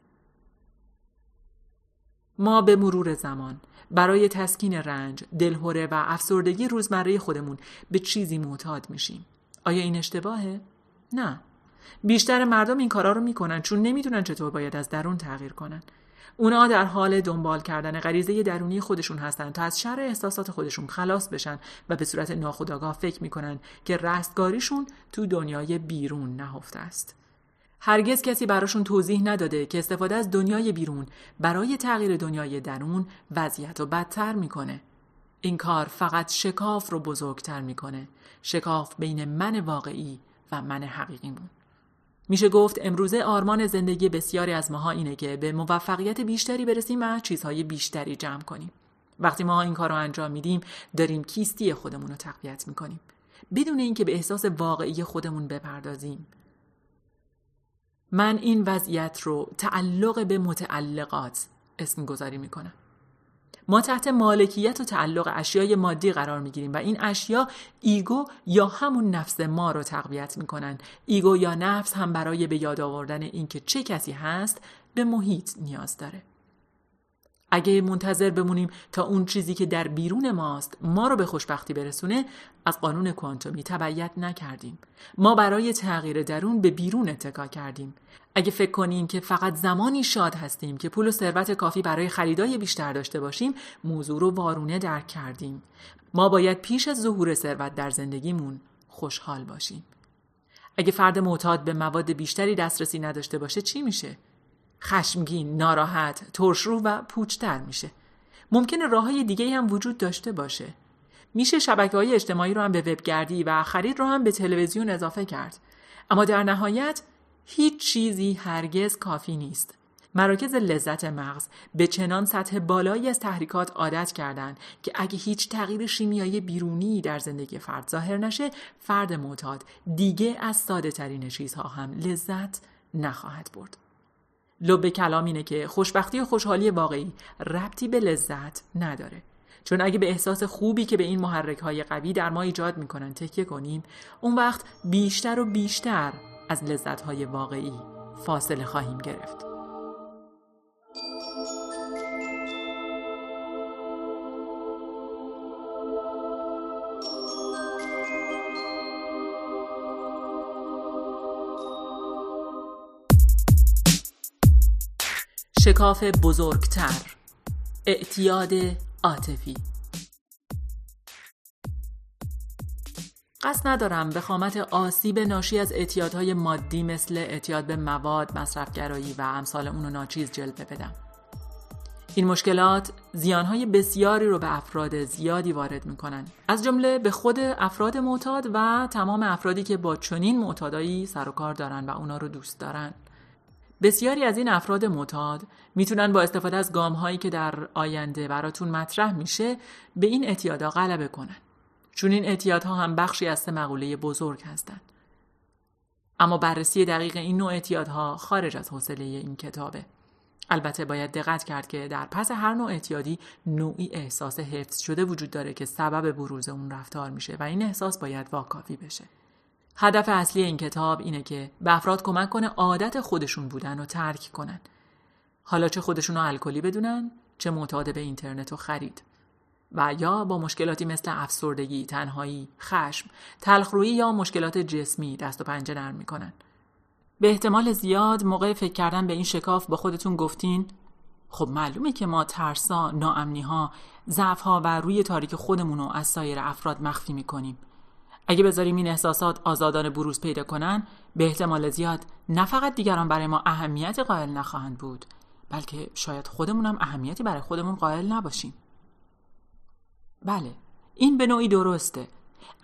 ما به مرور زمان برای تسکین رنج، دلهوره و افسردگی روزمره خودمون به چیزی معتاد میشیم. آیا این اشتباهه؟ نه. بیشتر مردم این کارا رو می‌کنن چون نمی‌دونن چطور باید از درون تغییر کنن. اونا در حال دنبال کردن غریزه درونی خودشون هستن تا از شر احساسات خودشون خلاص بشن و به صورت ناخودآگاه فکر می‌کنن که رستگاریشون تو دنیای بیرون نهفته است. هرگز کسی براشون توضیح نداده که استفاده از دنیای بیرون برای تغییر دنیای درون وضعیت رو بدتر می‌کنه. این کار فقط شکاف رو بزرگتر می‌کنه. شکاف بین من واقعی و من حقیقیمون. میشه گفت امروزه آرمان زندگی بسیاری از ماها اینه که به موفقیت بیشتری برسیم و چیزهای بیشتری جمع کنیم. وقتی ماها این کار رو انجام میدیم داریم کیستی خودمون رو تقویت می‌کنیم. بدون اینکه به احساس واقعی خودمون بپردازیم. من این وضعیت رو تعلق به متعلقات اسم گذاری می‌کنم. ما تحت مالکیت و تعلق اشیای مادی قرار می‌گیریم و این اشیا ego یا همون نفس ما رو تقویت می‌کنن ego یا نفس هم برای به یاد آوردن اینکه چه کسی هست به محیط نیاز داره اگه منتظر بمونیم تا اون چیزی که در بیرون ماست ما رو به خوشبختی برسونه از قانون کوانتومی تبعیت نکردیم. ما برای تغییر درون به بیرون اتکا کردیم. اگه فکر کنیم که فقط زمانی شاد هستیم که پول و ثروت کافی برای خریدای بیشتر داشته باشیم موضوع رو وارونه درک کردیم. ما باید پیش از ظهور ثروت در زندگیمون خوشحال باشیم. اگه فرد معتاد به مواد بیشتری دسترسی نداشته باشه چی میشه؟ خشمگین، ناراحت، ترشرو و پوچتر میشه. ممکنه راه های دیگه هم وجود داشته باشه. میشه شبکه های اجتماعی رو هم به وبگردی و خرید رو هم به تلویزیون اضافه کرد. اما در نهایت هیچ چیزی هرگز کافی نیست. مراکز لذت مغز به چنان سطح بالایی از تحریکات عادت کردند که اگه هیچ تغییر شیمیایی بیرونی در زندگی فرد ظاهر نشه فرد معتاد دیگه از ساده ترین چیزها هم لذت نخواهد برد. لب کلام اینه که خوشبختی و خوشحالی واقعی ربطی به لذت نداره. چون اگه به احساس خوبی که به این محرک های قوی در ما ایجاد می‌کنن تکیه کنیم اون وقت بیشتر و بیشتر از لذت های واقعی فاصله خواهیم گرفت. شکاف بزرگتر. اعتیاد عاطفی. قصد ندارم به خامت آسیب ناشی از اعتیادهای مادی مثل اعتیاد به مواد، مصرفگرایی و امثال اون ناچیز جلوه بدم. این مشکلات زیانهای بسیاری رو به افراد زیادی وارد می‌کنن. از جمله به خود افراد معتاد و تمام افرادی که با چنین معتادایی سر و کار دارن و اونا رو دوست دارن. بسیاری از این افراد معتاد می‌تونن با استفاده از گام هایی که در آینده براتون مطرح میشه به این اعتیادها غلبه کنن. چون این اعتیادها هم بخشی از سه مقوله بزرگ هستند. اما بررسی دقیق این نوع اعتیادها خارج از حوصله این کتابه. البته باید دقت کرد که در پس هر نوع اعتیادی نوعی احساس حفظ شده وجود داره که سبب بروز اون رفتار میشه و این احساس باید واکافی بشه. هدف اصلی این کتاب اینه که به افراد کمک کنه عادت خودشون بودن و ترک کنن. حالا چه خودشون رو الکلی بدونن چه معتاد به اینترنت و خرید و یا با مشکلاتی مثل افسردگی، تنهایی، خشم، تلخرویی یا مشکلات جسمی دست و پنجه نرم می‌کنن. به احتمال زیاد موقع فکر کردن به این شکاف با خودتون گفتین خب معلومه که ما ترسا، ناامنی ها، ضعف ها و روی تاریک خودمون رو از سایر افراد مخفی می‌کنیم. اگه بذاریم این احساسات آزادانه بروز پیدا کنن به احتمال زیاد نه فقط دیگران برای ما اهمیت قائل نخواهند بود بلکه شاید خودمون هم اهمیتی برای خودمون قائل نباشیم. بله این به نوعی درسته.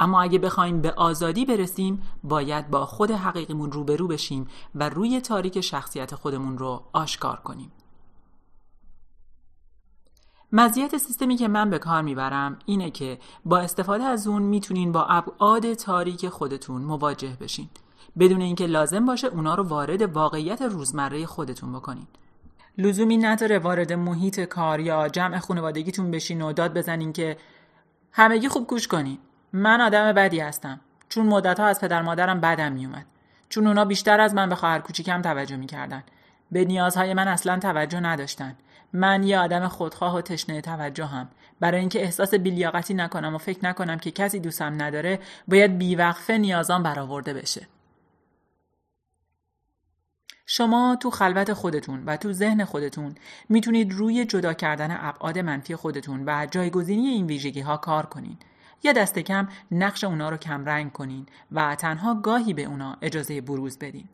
اما اگه بخوایم به آزادی برسیم باید با خود حقیقیمون روبرو بشیم و روی تاریک شخصیت خودمون رو آشکار کنیم. مزیت سیستمی که من به کار می‌برم اینه که با استفاده از اون می‌تونین با ابعاد تاریک خودتون مواجه بشین. بدون اینکه لازم باشه اونا رو وارد واقعیت روزمره خودتون بکنین. لزومی نداره وارد محیط کار یا جمع خانوادگیتون بشین و داد بزنین که همگی خوب گوش کنین. من آدم بدی هستم. چون مدت ها از پدر مادرم بدم میومد چون اونا بیشتر از من به خواهر کوچیکم توجه می‌کردن. به نیازهای من اصلا توجه نداشتن. من یه آدم خودخواه و تشنه توجه هم. برای اینکه احساس بیلیاقتی نکنم و فکر نکنم که کسی دوستم نداره باید بیوقفه نیازان برآورده بشه. شما تو خلوت خودتون و تو ذهن خودتون می‌تونید روی جدا کردن ابعاد منفی خودتون و جایگزینی این ویژگی ها کار کنین. یا دست کم نقش اونا رو کمرنگ کنین و تنها گاهی به اونا اجازه بروز بدین.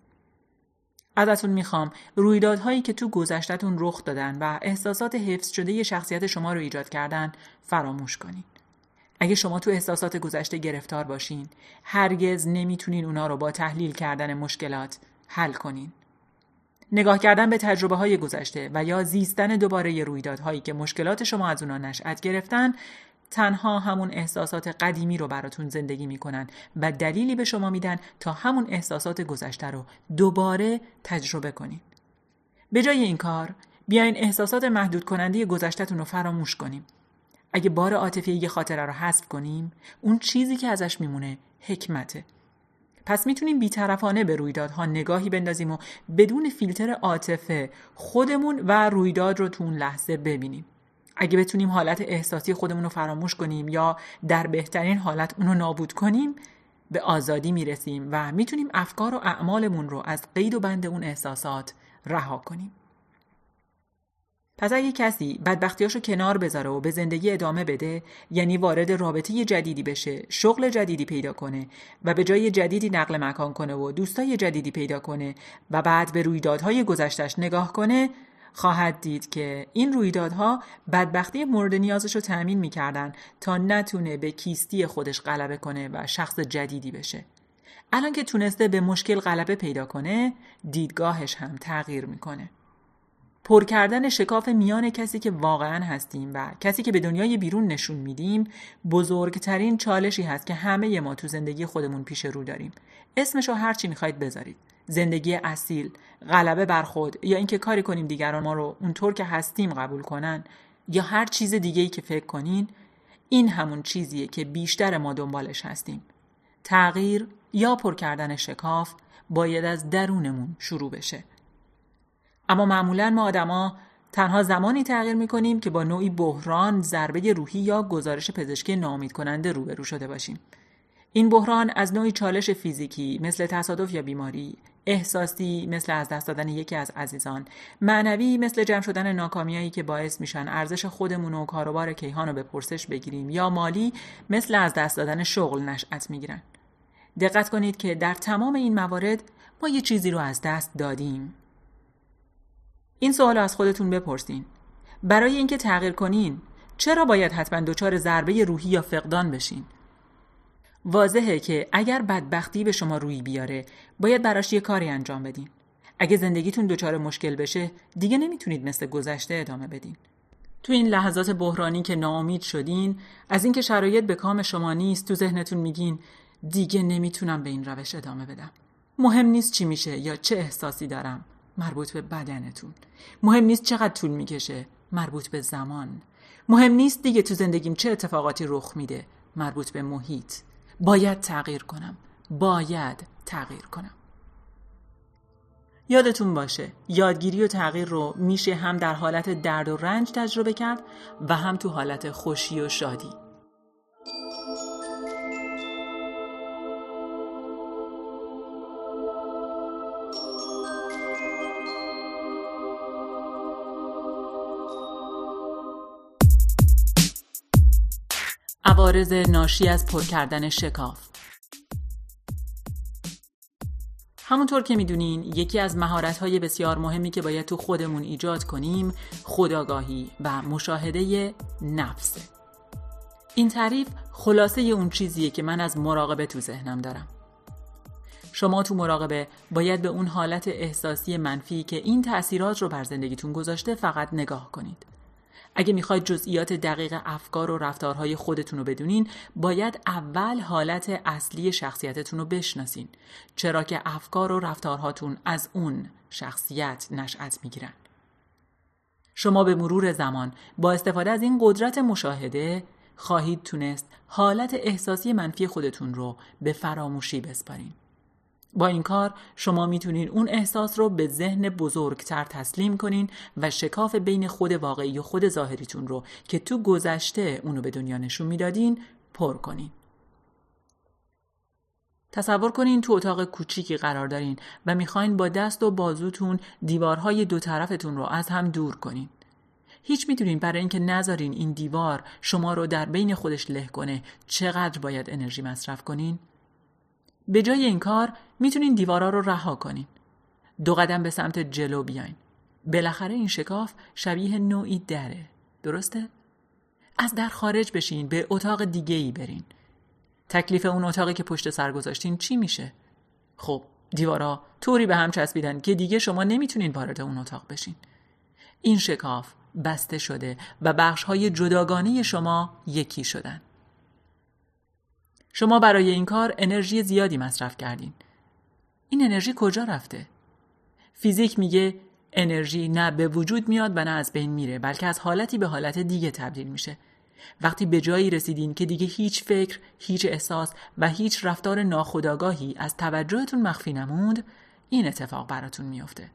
ازتون می‌خوام رویدادهایی که تو گذشتهتون رخ دادن و احساسات حفظ شده شخصیت شما رو ایجاد کردن فراموش کنین. اگه شما تو احساسات گذشته گرفتار باشین هرگز نمی‌تونین اونا رو با تحلیل کردن مشکلات حل کنین. نگاه کردن به تجربه های گذشته و یا زیستن دوباره رویدادهایی که مشکلات شما از اونا نشأت گرفتن تنها همون احساسات قدیمی رو براتون زندگی می‌کنن و دلیلی به شما میدن تا همون احساسات گذشته رو دوباره تجربه کنین. به جای این کار بیاین احساسات محدود کننده گذشتهتون رو فراموش کنیم. اگه بار عاطفی یه خاطره رو حذف کنیم، اون چیزی که ازش میمونه حکمته. پس می‌تونیم بیطرفانه به رویدادها نگاهی بندازیم و بدون فیلتر عاطفه خودمون و رویداد رو تو اون لحظه ببینیم. اگه بتونیم حالت احساسی خودمون رو فراموش کنیم یا در بهترین حالت اونو نابود کنیم به آزادی می‌رسیم و می‌تونیم افکار و اعمالمون رو از قید و بند اون احساسات رها کنیم. پس اگه کسی بدبختیاشو کنار بذاره و به زندگی ادامه بده یعنی وارد رابطه جدیدی بشه شغل جدیدی پیدا کنه و به جای جدیدی نقل مکان کنه و دوستای جدیدی پیدا کنه و بعد به رویدادهای گذشتش نگاه کنه خواهد دید که این رویدادها بدبختی مورد نیازش رو تأمین می‌کردن تا نتونه به کیستی خودش غلبه کنه و شخص جدیدی بشه. الان که تونسته به مشکل غلبه پیدا کنه دیدگاهش هم تغییر می‌کنه. پر کردن شکاف میان کسی که واقعا هستیم و کسی که به دنیای بیرون نشون میدیم بزرگترین چالشی هست که همه ما تو زندگی خودمون پیش رو داریم اسمشو هرچی می‌خواید بذارید زندگی اصیل غلبه بر خود یا اینکه کاری کنیم دیگران ما رو اونطور که هستیم قبول کنن یا هر چیز دیگه ای که فکر کنین این همون چیزیه که بیشتر ما دنبالش هستیم تغییر یا پر کردن شکاف باید از درونمون شروع بشه اما معمولا ما آدما تنها زمانی تغییر می‌کنیم که با نوعی بحران، ضربه روحی یا گزارش پزشکی نامید کننده روبرو شده باشیم. این بحران از نوعی چالش فیزیکی مثل تصادف یا بیماری، احساسی مثل از دست دادن یکی از عزیزان، معنوی مثل جمع شدن ناکامیایی که باعث میشن ارزش خودمون و کاروبار کیهان رو به پرسش بگیریم یا مالی مثل از دست دادن شغل نشأت می‌گیرن. دقت کنید که در تمام این موارد ما یه چیزی رو از دست دادیم. این سوال از خودتون بپرسین. برای اینکه تغییر کنین چرا باید حتما دچار ضربه روحی یا فقدان بشین؟ واضحه که اگر بدبختی به شما روی بیاره باید براش یه کاری انجام بدین. اگه زندگیتون دچار مشکل بشه دیگه نمی‌تونید مثل گذشته ادامه بدین. تو این لحظات بحرانی که ناامید شدین از اینکه شرایط به کام شما نیست تو ذهنتون میگین دیگه نمی‌تونم به این روش ادامه بدم. مهم نیست چی میشه یا چه احساسی دارم. مربوط به بدنتون. مهم نیست چقدر طول می‌کشه. مربوط به زمان. مهم نیست دیگه تو زندگیم چه اتفاقاتی رخ میده. مربوط به محیط. باید تغییر کنم. باید تغییر کنم. یادتون باشه یادگیری و تغییر رو میشه هم در حالت درد و رنج تجربه کرد و هم تو حالت خوشی و شادی. عوارض ناشی از پر کردن شکاف. همونطور که می‌دونین یکی از مهارت‌های بسیار مهمی که باید تو خودمون ایجاد کنیم خداگاهی و مشاهده نفسه این تعریف خلاصه اون چیزیه که من از مراقبه تو ذهنم دارم. شما تو مراقبه باید به اون حالت احساسی منفی که این تأثیرات رو بر زندگیتون گذاشته فقط نگاه کنید. اگه می‌خواید جزئیات دقیق افکار و رفتارهای خودتون رو بدونین باید اول حالت اصلی شخصیتتون رو بشناسین. چرا که افکار و رفتارهاتون از اون شخصیت نشأت می‌گیرن. شما به مرور زمان با استفاده از این قدرت مشاهده خواهید تونست حالت احساسی منفی خودتون رو به فراموشی بسپارین. با این کار شما می‌تونین اون احساس رو به ذهن بزرگتر تسلیم کنین و شکاف بین خود واقعی و خود ظاهریتون رو که تو گذشته اونو به دنیا نشون می‌دادین پر کنین. تصور کنین تو اتاق کوچیکی قرار دارین و می‌خواین با دست و بازوتون دیوارهای دو طرفتون رو از هم دور کنین. هیچ می‌دونین برای اینکه نذارین این دیوار شما رو در بین خودش له کنه چقدر باید انرژی مصرف کنین؟ به جای این کار می‌تونین دیوارا رو رها کنین. دو قدم به سمت جلو بیاین. بالاخره این شکاف شبیه نوعی دره. درسته؟ از در خارج بشین به اتاق دیگه ای برین. تکلیف اون اتاقی که پشت سر گذاشتین چی میشه؟ خب دیوارا طوری به هم چسبیدن که دیگه شما نمی‌تونین وارد اون اتاق بشین. این شکاف بسته شده و بخش های جداگانه شما یکی شدن. شما برای این کار انرژی زیادی مصرف کردین. این انرژی کجا رفته؟ فیزیک میگه انرژی نه به وجود میاد و نه از بین میره بلکه از حالتی به حالت دیگه تبدیل میشه. وقتی به جایی رسیدین که دیگه هیچ فکر، هیچ احساس و هیچ رفتار ناخودآگاهی از توجهتون مخفی نموند، این اتفاق براتون میافته.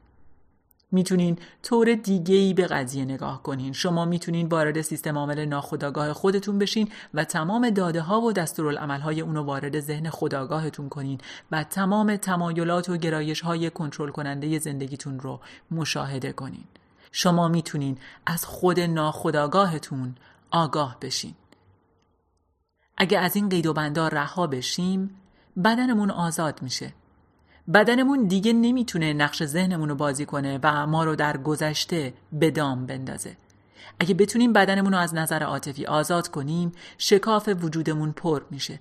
می‌تونین طور دیگه ای به قضیه نگاه کنین. شما می‌تونین وارد سیستم عامل ناخودآگاه خودتون بشین و تمام داده ها و دستورالعمل های اونو وارد ذهن خودآگاهتون کنین و تمام تمایلات و گرایش های کنترل کننده زندگیتون رو مشاهده کنین. شما می‌تونین از خود ناخودآگاهتون آگاه بشین. اگه از این قید و بندار رها بشیم بدنمون آزاد میشه. بدنمون دیگه نمی‌تونه نقش ذهنمون رو بازی کنه و ما رو در گذشته به دام بندازه. اگه بتونیم بدنمون رو از نظر عاطفی آزاد کنیم شکاف وجودمون پر میشه.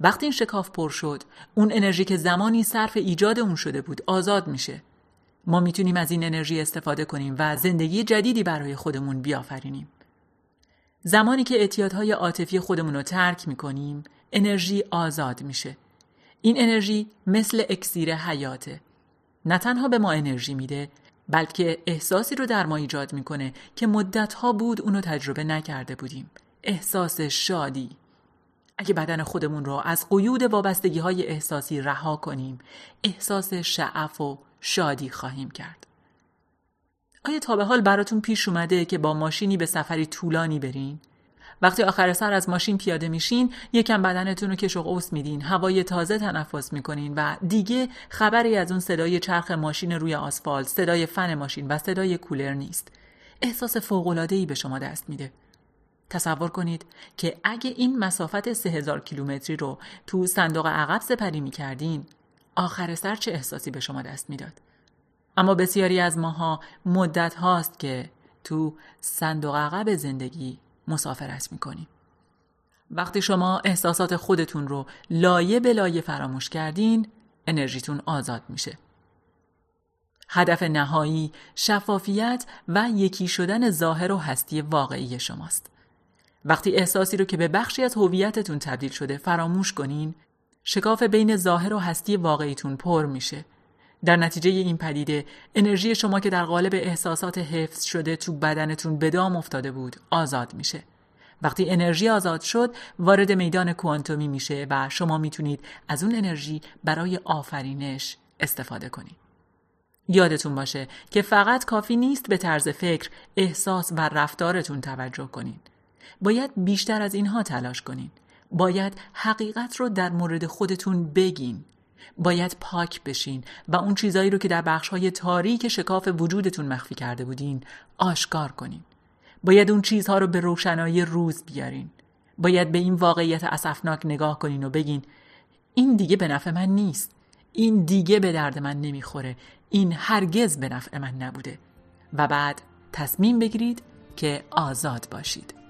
وقتی این شکاف پر شد اون انرژی که زمانی صرف ایجاد اون شده بود آزاد میشه. ما می‌تونیم از این انرژی استفاده کنیم و زندگی جدیدی برای خودمون بیافرینیم. زمانی که اعتیادهای عاطفی خودمون رو ترک می‌کنیم انرژی آزاد میشه. این انرژی مثل اکسیر حیاته. نه تنها به ما انرژی میده بلکه احساسی رو در ما ایجاد می‌کنه که مدتها بود اونو تجربه نکرده بودیم. احساس شادی. اگه بدن خودمون رو از قیود وابستگی های احساسی رها کنیم احساس شعف و شادی خواهیم کرد. آیا تا به حال براتون پیش اومده که با ماشینی به سفری طولانی برین؟ وقتی آخر سر از ماشین پیاده میشین یکم بدنتون رو کش و قوس میدین هوای تازه تنفس می‌کنین و دیگه خبری از اون صدای چرخ ماشین روی آسفالت صدای فن ماشین و صدای کولر نیست. احساس ای به شما دست میده. تصور کنید که اگه این مسافت 3000 کیلومتری رو تو صندوق عقب سپری می‌کردین آخر سر چه احساسی به شما دست می‌داد؟ اما بسیاری از ماها مدت هاست که تو صندوق عقب زندگی مسافرت می‌کنیم. وقتی شما احساسات خودتون رو لایه به لایه فراموش کردین انرژیتون آزاد میشه. هدف نهایی شفافیت و یکی شدن ظاهر و هستی واقعی شماست. وقتی احساسی رو که به بخشی از هویتتون تبدیل شده فراموش کنین شکاف بین ظاهر و هستی واقعیتون پر میشه در نتیجه این پدیده انرژی شما که در قالب احساسات حفظ شده تو بدنتون به دام افتاده بود آزاد میشه وقتی انرژی آزاد شد وارد میدان کوانتومی میشه و شما می‌تونید از اون انرژی برای آفرینش استفاده کنید یادتون باشه که فقط کافی نیست به طرز فکر، احساس و رفتارتون توجه کنید. باید بیشتر از اینها تلاش کنید. باید حقیقت رو در مورد خودتون بگین. باید پاک بشین و اون چیزایی رو که در بخشهای تاریک شکاف وجودتون مخفی کرده بودین آشکار کنین. باید اون چیزها رو به روشنایی روز بیارین. باید به این واقعیت اسفناک نگاه کنین و بگین این دیگه به نفع من نیست. این دیگه به درد من نمی‌خوره. این هرگز به نفع من نبوده. و بعد تصمیم بگیرید که آزاد باشید.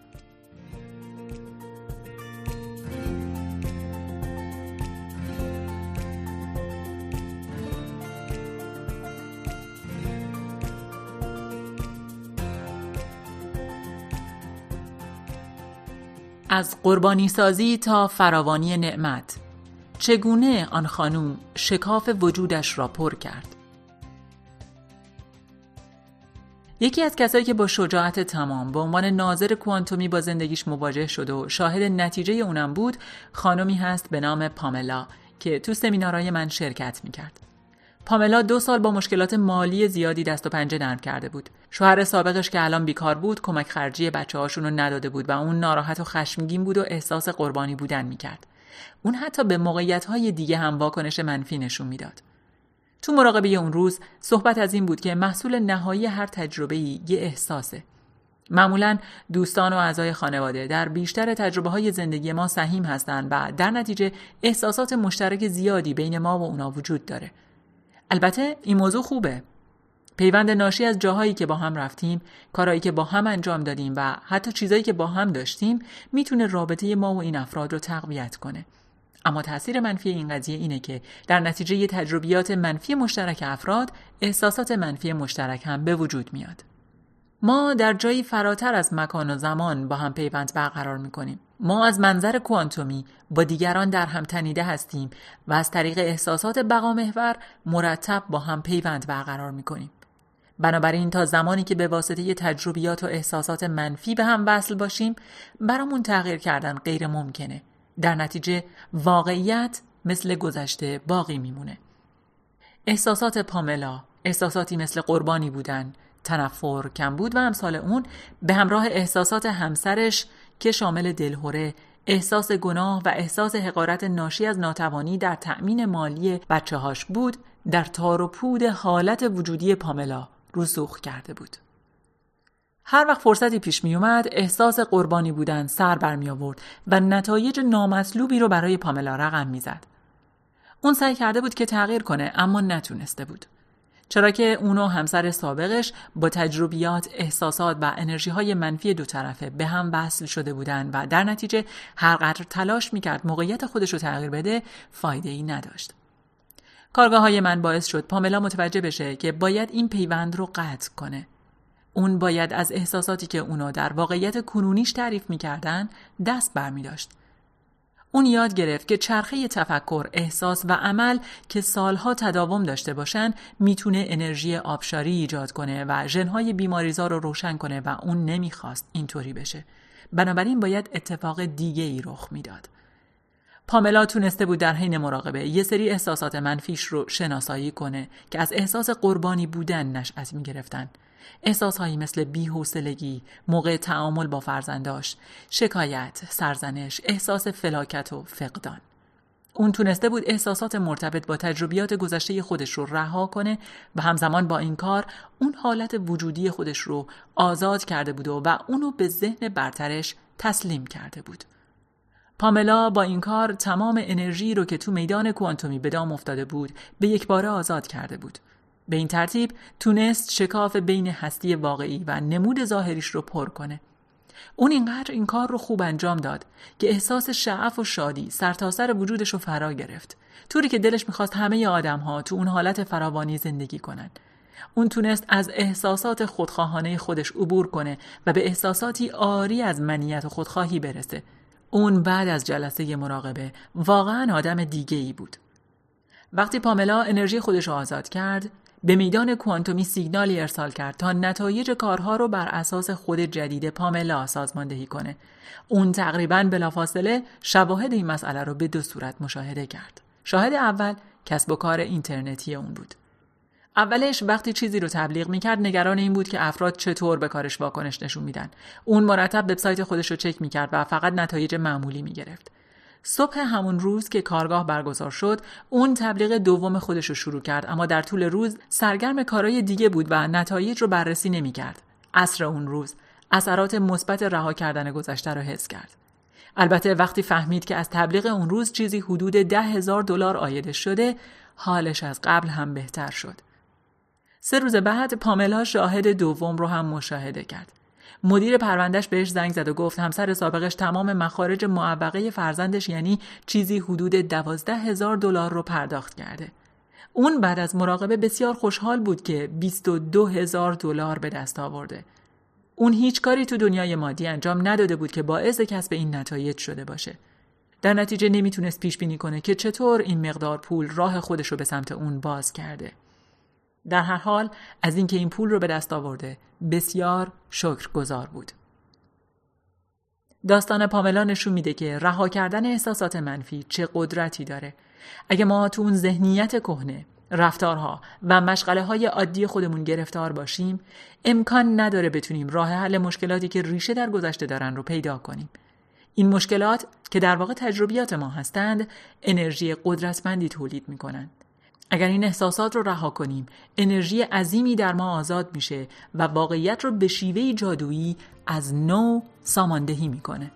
از قربانی سازی تا فراوانی نعمت. چگونه آن خانوم شکاف وجودش را پر کرد؟ یکی از کسایی که با شجاعت تمام به عنوان ناظر کوانتومی با زندگیش مواجه شد و شاهد نتیجه اونم بود خانمی هست به نام پاملا که تو سمینارهای من شرکت می‌کرد. پاملا دو سال با مشکلات مالی زیادی دست و پنجه نرم کرده بود. شوهر سابقش که الان بیکار بود کمک خرجی بچه هاشون رو نداده بود و اون ناراحت و خشمگین بود و احساس قربانی بودن می‌کرد. اون حتی به موقعیت های دیگه هم واکنش منفی نشون می‌داد. تو مراقبه اون روز صحبت از این بود که محصول نهایی هر تجربه ای یه احساسه. معمولا دوستان و اعضای خانواده در بیشتر تجربه های زندگی ما سهیم هستند و در نتیجه احساسات مشترک زیادی بین ما و اونا وجود داره. البته این موضوع خوبه. پیوند ناشی از جاهایی که با هم رفتیم، کارهایی که با هم انجام دادیم و حتی چیزایی که با هم داشتیم می‌تونه رابطه ما و این افراد رو تقویت کنه. اما تاثیر منفی این قضیه اینه که در نتیجه تجربیات منفی مشترک افراد احساسات منفی مشترک هم به وجود میاد. ما در جایی فراتر از مکان و زمان با هم پیوند برقرار می‌کنیم. ما از منظر کوانتومی با دیگران در هم تنیده هستیم و از طریق احساسات بقا محور مرتب با هم پیوند برقرار می‌کنیم. بنابراین تا زمانی که به واسطه تجربیات و احساسات منفی به هم وصل باشیم برامون تغییر کردن غیر ممکنه. در نتیجه واقعیت مثل گذشته باقی میمونه. احساسات پاملا احساساتی مثل قربانی بودن، تنفر، کمبود و امثال اون به همراه احساسات همسرش که شامل دلهوره، احساس گناه و احساس حقارت ناشی از ناتوانی در تأمین مالی بچه هاش بود در تار و پود حالت وجودی پاملا رسوخ کرده بود. هر وقت فرصتی پیش می اومد احساس قربانی بودن سر برمی آورد و نتایج نامطلوبی رو برای پاملا رقم می‌زد. اون سعی کرده بود که تغییر کنه اما نتونسته بود. چرا که اونو همسر سابقش با تجربیات، احساسات و انرژی های منفی دو طرفه به هم وصل شده بودن و در نتیجه هر قدر تلاش می‌کرد موقعیت خودش رو تغییر بده فایده ای نداشت. کارگاه های من باعث شد پاملا متوجه بشه که باید این پیوند رو قطع کنه. اون باید از احساساتی که اونو در واقعیت کنونیش تعریف می‌کردن دست برمی داشت. اون یاد گرفت که چرخه تفکر، احساس و عمل که سالها تداوم داشته باشن می‌تونه انرژی آبشاری ایجاد کنه و ژنهای بیماریزا رو روشن کنه و اون نمی‌خواست اینطوری بشه. بنابراین باید اتفاق دیگه ای رخ می‌داد. پاملا تونسته بود در حین مراقبه یه سری احساسات منفیش رو شناسایی کنه که از احساس قربانی بودن نشأت می گرفتن. احساسهایی مثل بیحوصلگی، موقع تعامل با فرزنداش، شکایت، سرزنش، احساس فلاکت و فقدان. اون تونسته بود احساسات مرتبط با تجربیات گذشته خودش رو رها کنه و همزمان با این کار اون حالت وجودی خودش رو آزاد کرده بود و اونو به ذهن برترش تسلیم کرده بود. پاملا با این کار تمام انرژی رو که تو میدان کوانتومی به دام افتاده بود به یک باره آزاد کرده بود. به این ترتیب تونست شکاف بین هستی واقعی و نمود ظاهریش رو پر کنه. اون اینقدر این کار رو خوب انجام داد که احساس شعف و شادی سرتاسر سر وجودش رو فرا گرفت. طوری که دلش می‌خواست همه آدم ها تو اون حالت فراوانی زندگی کنن. اون تونست از احساسات خودخواهانه خودش عبور کنه و به احساساتی آری از منیت و خودخواهی برسه. اون بعد از جلسه مراقبه واقعا آدم دیگه ای بود. وقتی پاملا انرژی خودش رو آزاد کرد، به میدان کوانتومی سیگنالی ارسال کرد تا نتایج کارها رو بر اساس خود جدید پاملا سازماندهی کنه. اون تقریبا بلافاصله شواهد این مسئله رو به دو صورت مشاهده کرد. شاهد اول کسب و کار اینترنتی اون بود. اولش وقتی چیزی رو تبلیغ می‌کرد نگران این بود که افراد چطور به کارش واکنش نشون میدن. اون مرتب وبسایت خودش رو چک می‌کرد و فقط نتایج معمولی می‌گرفت. صبح همون روز که کارگاه برگزار شد اون تبلیغ دوم خودش رو شروع کرد اما در طول روز سرگرم کارهای دیگه بود و نتایج رو بررسی نمی‌کرد. عصر اون روز اثرات مثبت رها کردن گذشته رو حس کرد. البته وقتی فهمید که از تبلیغ اون روز چیزی حدود ده هزار دلار آیده شده حالش از قبل هم بهتر شد. سه روز بعد پاملا شاهد دوم رو هم مشاهده کرد. مدیر پروندهش بهش زنگ زد و گفت همسر سابقش تمام مخارج معوقه فرزندش یعنی چیزی حدود دوازده هزار دلار رو پرداخت کرده. اون بعد از مراقبه بسیار خوشحال بود که 22 هزار دلار به دست آورده. اون هیچ کاری تو دنیای مادی انجام نداده بود که باعث کسب این نتایج شده باشه. در نتیجه نمی‌تونست پیش بینی کنه که چطور این مقدار پول راه خودش رو به سمت اون باز کرده. در هر حال از اینکه این پول رو به دست آورده بسیار گذار بود. داستان پاملا نشون میده که رها کردن احساسات منفی چه قدرتی داره. اگه ما تو اون ذهنیت کهنه رفتارها و مشغله های عادی خودمون گرفتار باشیم امکان نداره بتونیم راه حل مشکلاتی که ریشه در گذشته دارن رو پیدا کنیم این مشکلات که در واقع تجربیات ما هستند انرژی قدرتمندی تولید می کنند. اگر این احساسات رو رها کنیم انرژی عظیمی در ما آزاد میشه و واقعیت رو به شیوه جادویی از نو ساماندهی می‌کنه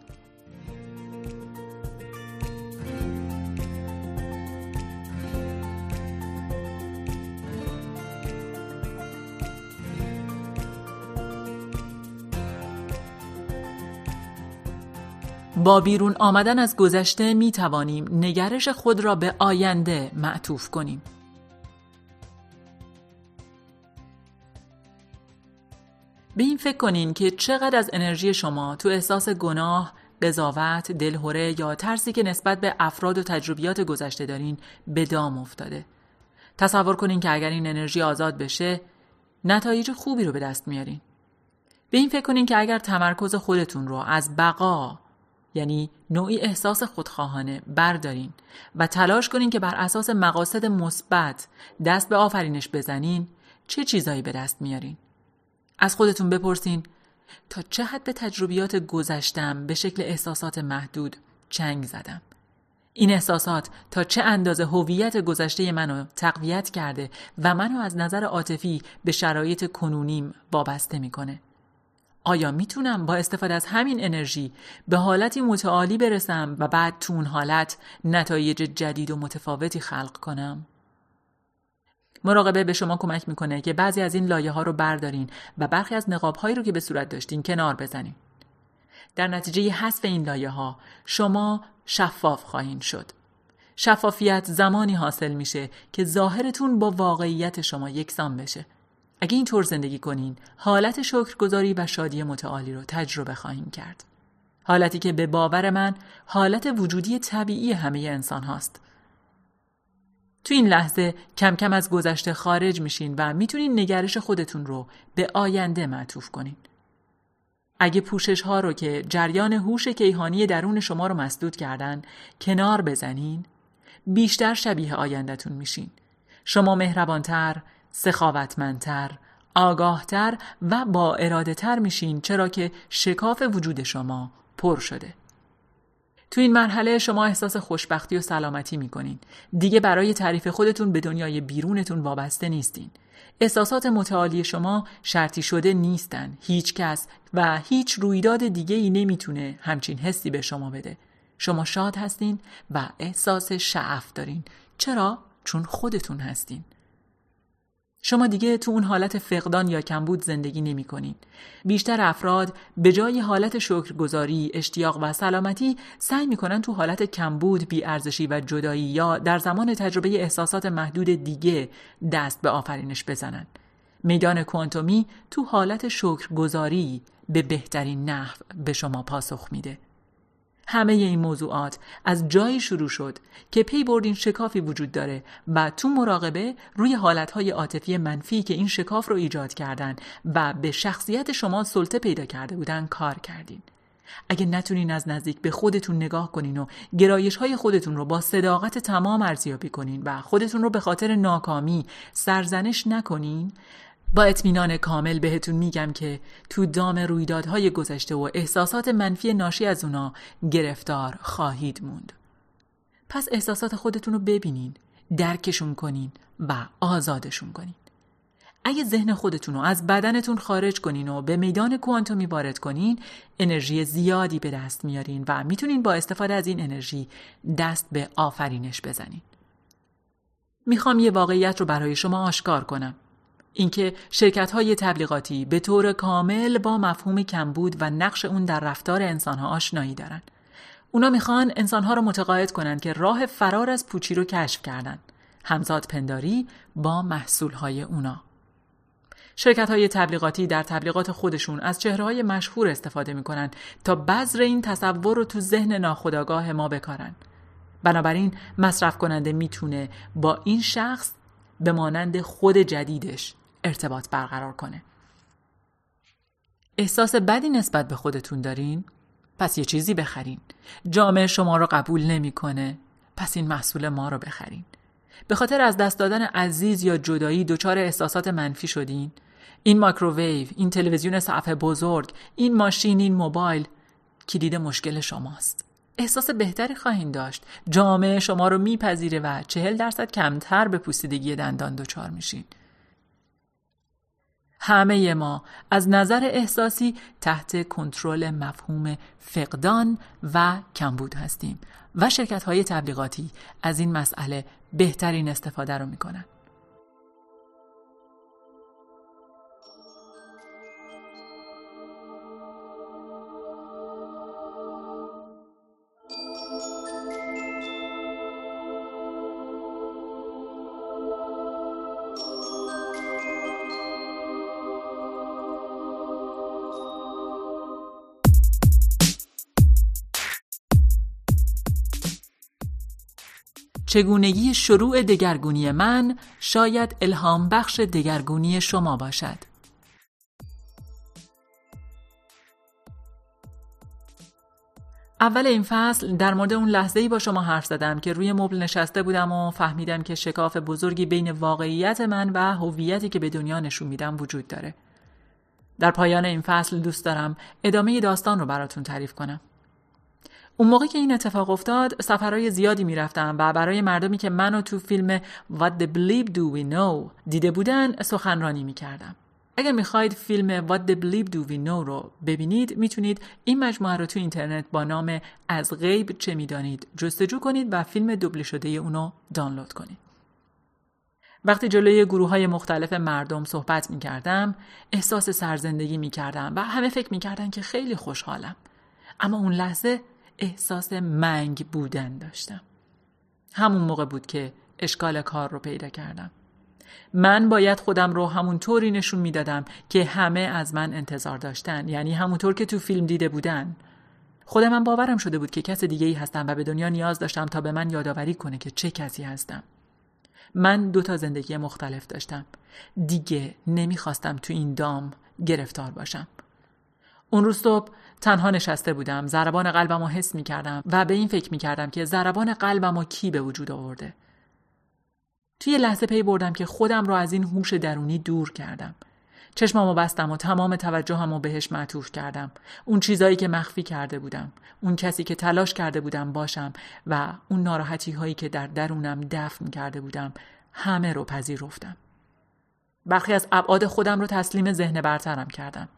با بیرون آمدن از گذشته می توانیم نگرش خود را به آینده معطوف کنیم. به این فکر کنین که چقدر از انرژی شما تو احساس گناه، قضاوت، دلهوره یا ترسی که نسبت به افراد و تجربیات گذشته دارین به دام افتاده. تصور کنین که اگر این انرژی آزاد بشه، نتایج خوبی رو به دست میارین. به این فکر کنین که اگر تمرکز خودتون رو از بقا یعنی نوعی احساس خودخواهانه بردارین و تلاش کنین که بر اساس مقاصد مثبت دست به آفرینش بزنین چه چیزایی به دست میارین از خودتون بپرسین. تا چه حد به تجربیات گذشتم به شکل احساسات محدود چنگ زدم. این احساسات تا چه اندازه هویت گذشته منو تقویت کرده و منو از نظر عاطفی به شرایط کنونیم وابسته می‌کنه. آیا می‌تونم با استفاده از همین انرژی به حالتی متعالی برسم و بعد تو اون حالت نتایج جدید و متفاوتی خلق کنم؟ مراقبه به شما کمک می‌کنه که بعضی از این لایه ها رو بردارین و برخی از نقاب هایی رو که به صورت داشتین کنار بزنین. در نتیجه حذف این لایه ها شما شفاف خواهید شد. شفافیت زمانی حاصل میشه که ظاهرتون با واقعیت شما یکسان بشه. اگه اینطور زندگی کنین حالت شکرگزاری و شادی متعالی رو تجربه خواهیم کرد. حالتی که به باور من حالت وجودی طبیعی همه انسان هاست. تو این لحظه کم کم از گذشته خارج میشین و می‌تونین نگرش خودتون رو به آینده معطوف کنین. اگه پوشش ها رو که جریان هوش کیهانی درون شما رو مسدود کردن کنار بزنین بیشتر شبیه آیندهتون میشین. شما مهربانتر، سخاوتمندتر، آگاهتر و با اراده تر میشین چرا که شکاف وجود شما پر شده. تو این مرحله شما احساس خوشبختی و سلامتی می‌کنین. دیگه برای تعریف خودتون به دنیای بیرونتون وابسته نیستین. احساسات متعالی شما شرطی شده نیستن. هیچ کس و هیچ رویداد دیگه ای نمی‌تونه همچین حسی به شما بده. شما شاد هستین و احساس شعف دارین. چرا؟ چون خودتون هستین. شما دیگه تو اون حالت فقدان یا کمبود زندگی نمی کنین. بیشتر افراد به جای حالت شکرگزاری، اشتیاق و سلامتی سعی می‌کنن تو حالت کمبود، بیارزشی و جدایی یا در زمان تجربه احساسات محدود دیگه دست به آفرینش بزنن. میدان کوانتومی تو حالت شکرگزاری به بهترین نحو به شما پاسخ میده. همه این موضوعات از جایی شروع شد که پی بردین شکافی وجود داره و تو مراقبه روی حالتهای عاطفی منفی که این شکاف رو ایجاد کردن و به شخصیت شما سلطه پیدا کرده بودن کار کردین. اگه نتونین از نزدیک به خودتون نگاه کنین و گرایش های خودتون رو با صداقت تمام ارزیابی کنین و خودتون رو به خاطر ناکامی سرزنش نکنین با اطمینان کامل بهتون میگم که تو دام رویدادهای گذشته و احساسات منفی ناشی از اونا گرفتار خواهید موند. پس احساسات خودتون رو ببینین، درکشون کنین و آزادشون کنین. اگه ذهن خودتون رو از بدنتون خارج کنین و به میدان کوانتومی وارد کنین انرژی زیادی به دست میارین و می‌تونین با استفاده از این انرژی دست به آفرینش بزنین. می‌خوام یه واقعیت رو برای شما آشکار کنم. اینکه شرکت های تبلیغاتی به طور کامل با مفهوم کمبود و نقش اون در رفتار انسان ها آشنایی دارن. اونا می‌خوان انسان ها رو متقاعد کنند که راه فرار از پوچی رو کشف کردن. همزاد پنداری با محصول های اونا. شرکت های تبلیغاتی در تبلیغات خودشون از چهره های مشهور استفاده می‌کنن تا بذر این تصور رو تو ذهن ناخودآگاه ما بکارن. بنابراین مصرف کننده می‌تونه با این شخص به مانند خود جدیدش ارتباط برقرار کنه. احساس بدی نسبت به خودتون دارین؟ پس یه چیزی بخرین. جامعه شما رو قبول نمی‌کنه. پس این محصول ما رو بخرین. به خاطر از دست دادن عزیز یا جدایی دچار احساسات منفی شدین؟ این مایکروویو، این تلویزیون صفحه بزرگ، این ماشین، این موبایل کلید مشکل شماست. احساس بهتری خواهید داشت. جامعه شما رو میپذیره و چهل درصد کمتر به پوسیدگی دندان دچار میشین. همه ما از نظر احساسی تحت کنترل مفهوم فقدان و کمبود هستیم و شرکت های تبلیغاتی از این مسئله بهترین استفاده رو می‌کنن. چگونگی شروع دگرگونی من شاید الهام بخش دگرگونی شما باشد. اول این فصل در مورد اون لحظه ای با شما حرف زدم که روی مبل نشسته بودم و فهمیدم که شکاف بزرگی بین واقعیت من و هویتی که به دنیا نشون میدم وجود داره. در پایان این فصل دوست دارم ادامه داستان رو براتون تعریف کنم. اون موقع که این اتفاق افتاد سفرهای زیادی می‌رفتم و برای مردمی که منو تو فیلم What the Bleep Do We Know دیده بودن سخنرانی می‌کردم. اگر می‌خواید فیلم What the Bleep Do We Know رو ببینید می‌تونید این مجموعه رو تو اینترنت با نام از غیب چه می‌دانید جستجو کنید و فیلم دوبله شده اونو دانلود کنید. وقتی جلوی گروه های مختلف مردم صحبت می کردم احساس سرزندگی می کردم و همه فکر می کردن که خیلی خوشحالم. اما اون لحظه احساس منگ بودن داشتم. همون موقع بود که اشکال کار رو پیدا کردم. من باید خودم رو همون طوری نشون می‌دادم که همه از من انتظار داشتن یعنی همونطور که تو فیلم دیده بودن. خودم من باورم شده بود که کس دیگه ای هستم و به دنیا نیاز داشتم تا به من یادآوری کنه که چه کسی هستم. من دو تا زندگی مختلف داشتم. دیگه نمی‌خواستم تو این دام گرفتار باشم. اون روز صبح تنها نشسته بودم. ضربان قلبم رو حس می کردم و به این فکر می کردم که ضربان قلبم رو کی به وجود آورده. توی لحظه پی بردم که خودم رو از این هوش درونی دور کردم. چشمامو بستم و تمام توجهم رو بهش معطوف کردم. اون چیزایی که مخفی کرده بودم اون کسی که تلاش کرده بودم باشم و اون ناراحتی هایی که در درونم دفن کرده بودم همه رو پذیرفتم. برخی از ابعاد خودم رو تسلیم ذهن برترم کردم.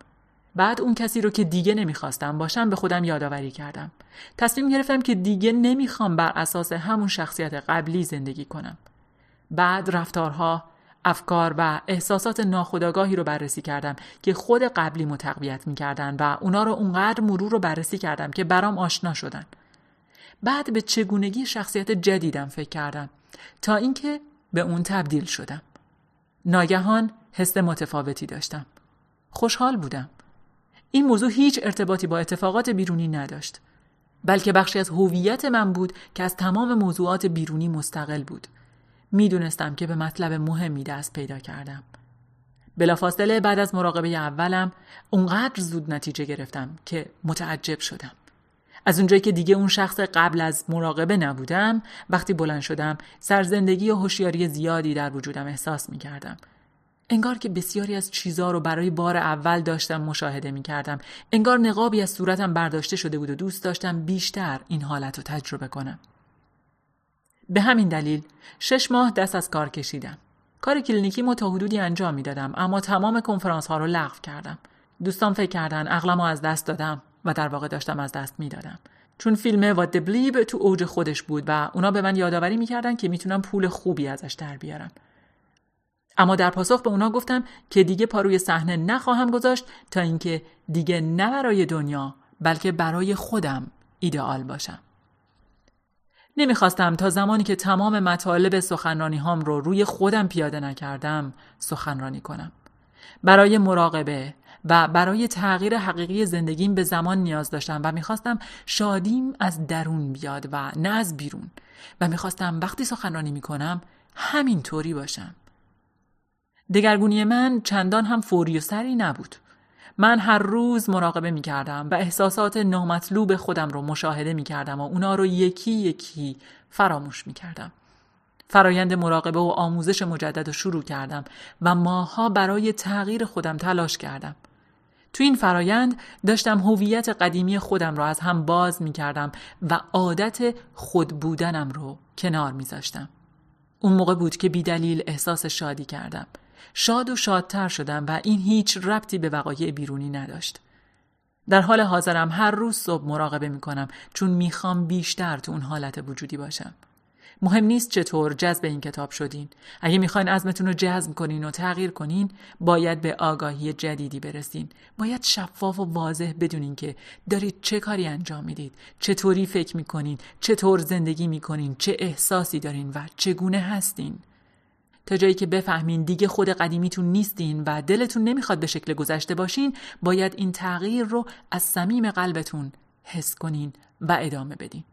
بعد اون کسی رو که دیگه نمی‌خواستم باشم به خودم یادآوری کردم. تصمیم گرفتم که دیگه نمی‌خوام بر اساس همون شخصیت قبلی زندگی کنم. بعد رفتارها افکار و احساسات ناخودآگاهی رو بررسی کردم که خود قبلی متقویت می‌کردن و اونا رو اونقدر مرور رو بررسی کردم که برام آشنا شدن. بعد به چگونگی شخصیت جدیدم فکر کردم تا اینکه به اون تبدیل شدم. ناگهان حس متفاوتی داشتم. خوشحال بودم. این موضوع هیچ ارتباطی با اتفاقات بیرونی نداشت بلکه بخشی از هویت من بود که از تمام موضوعات بیرونی مستقل بود. می‌دونستم که به مطلب مهمی دست پیدا کردم. بلافاصله بعد از مراقبه اولم اونقدر زود نتیجه گرفتم که متعجب شدم. از اونجایی که دیگه اون شخص قبل از مراقبه نبودم وقتی بلند شدم سرزندگی و هوشیاری زیادی در وجودم احساس می کردم انگار که بسیاری از چیزها رو برای بار اول داشتم مشاهده می کردم. انگار نقابی از صورتم برداشته شده بود و دوست داشتم بیشتر این حالت رو تجربه کنم. به همین دلیل شش ماه دست از کار کشیدم. کار کلینیکی ما تا حدودی انجام می دادم اما تمام کنفرانس ها رو لغو کردم. دوستان فکر کردن عقلمو از دست دادم و در واقع داشتم از دست می‌دادم. چون فیلم وات بلیب تو اوج خودش بود و اونا به من یادآوری می‌کردن که می‌تونم پول خوبی ازش در بیارم. اما در پاسخ به اونا گفتم که دیگه پاروی صحنه نخواهم گذاشت تا اینکه دیگه نه برای دنیا بلکه برای خودم ایدئال باشم. نمی‌خواستم تا زمانی که تمام مطالب سخنرانی هام رو روی خودم پیاده نکردم سخنرانی کنم. برای مراقبه و برای تغییر حقیقی زندگیم به زمان نیاز داشتم و می‌خواستم شادیم از درون بیاد و نه از بیرون و می‌خواستم وقتی سخنرانی می‌کنم همین طوری باشم. دگرگونی من چندان هم فوری و سری نبود. من هر روز مراقبه می کردم و احساسات نامطلوب خودم رو مشاهده می کردم و اونا رو یکی یکی فراموش می کردم. فرایند مراقبه و آموزش مجدد رو شروع کردم و ماها برای تغییر خودم تلاش کردم. تو این فرایند داشتم هویت قدیمی خودم رو از هم باز می کردم و عادت خود بودنم رو کنار می زاشتم. اون موقع بود که بیدلیل احساس شادی کردم. شاد و شادتر شدم و این هیچ ربطی به وقایع بیرونی نداشت. در حال حاضرم هر روز صبح مراقبه می کنم چون می‌خوام بیشتر تو اون حالت وجودی باشم. مهم نیست چطور جذب این کتاب شدین اگه می‌خواین عزمتون رو جذب کنین و تغییر کنین باید به آگاهی جدیدی برسین باید شفاف و واضح بدونین که دارید چه کاری انجام می‌دید چطوری فکر می‌کنین چطور زندگی می‌کنین چه احساسی دارین و چگونه هستین تا جایی که بفهمین دیگه خود قدیمیتون نیستین و دلتون نمی‌خواد به شکل گذشته باشین باید این تغییر رو از صمیم قلبتون حس کنین و ادامه بدین.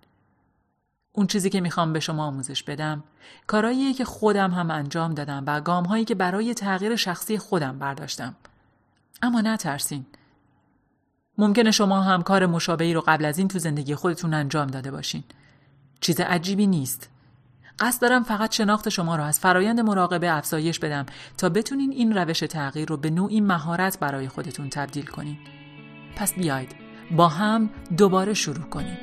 اون چیزی که می‌خوام به شما آموزش بدم کاراییه که خودم هم انجام دادم و گام هایی که برای تغییر شخصی خودم برداشتم. اما نترسین. ممکنه شما هم کار مشابهی رو قبل از این تو زندگی خودتون انجام داده باشین. چیز عجیبی نیست. قصد دارم فقط شناخت شما رو از فرایند مراقبه افزایش بدم تا بتونین این روش تغییر رو به نوعی مهارت برای خودتون تبدیل کنین. پس بیاید با هم دوباره شروع کنیم.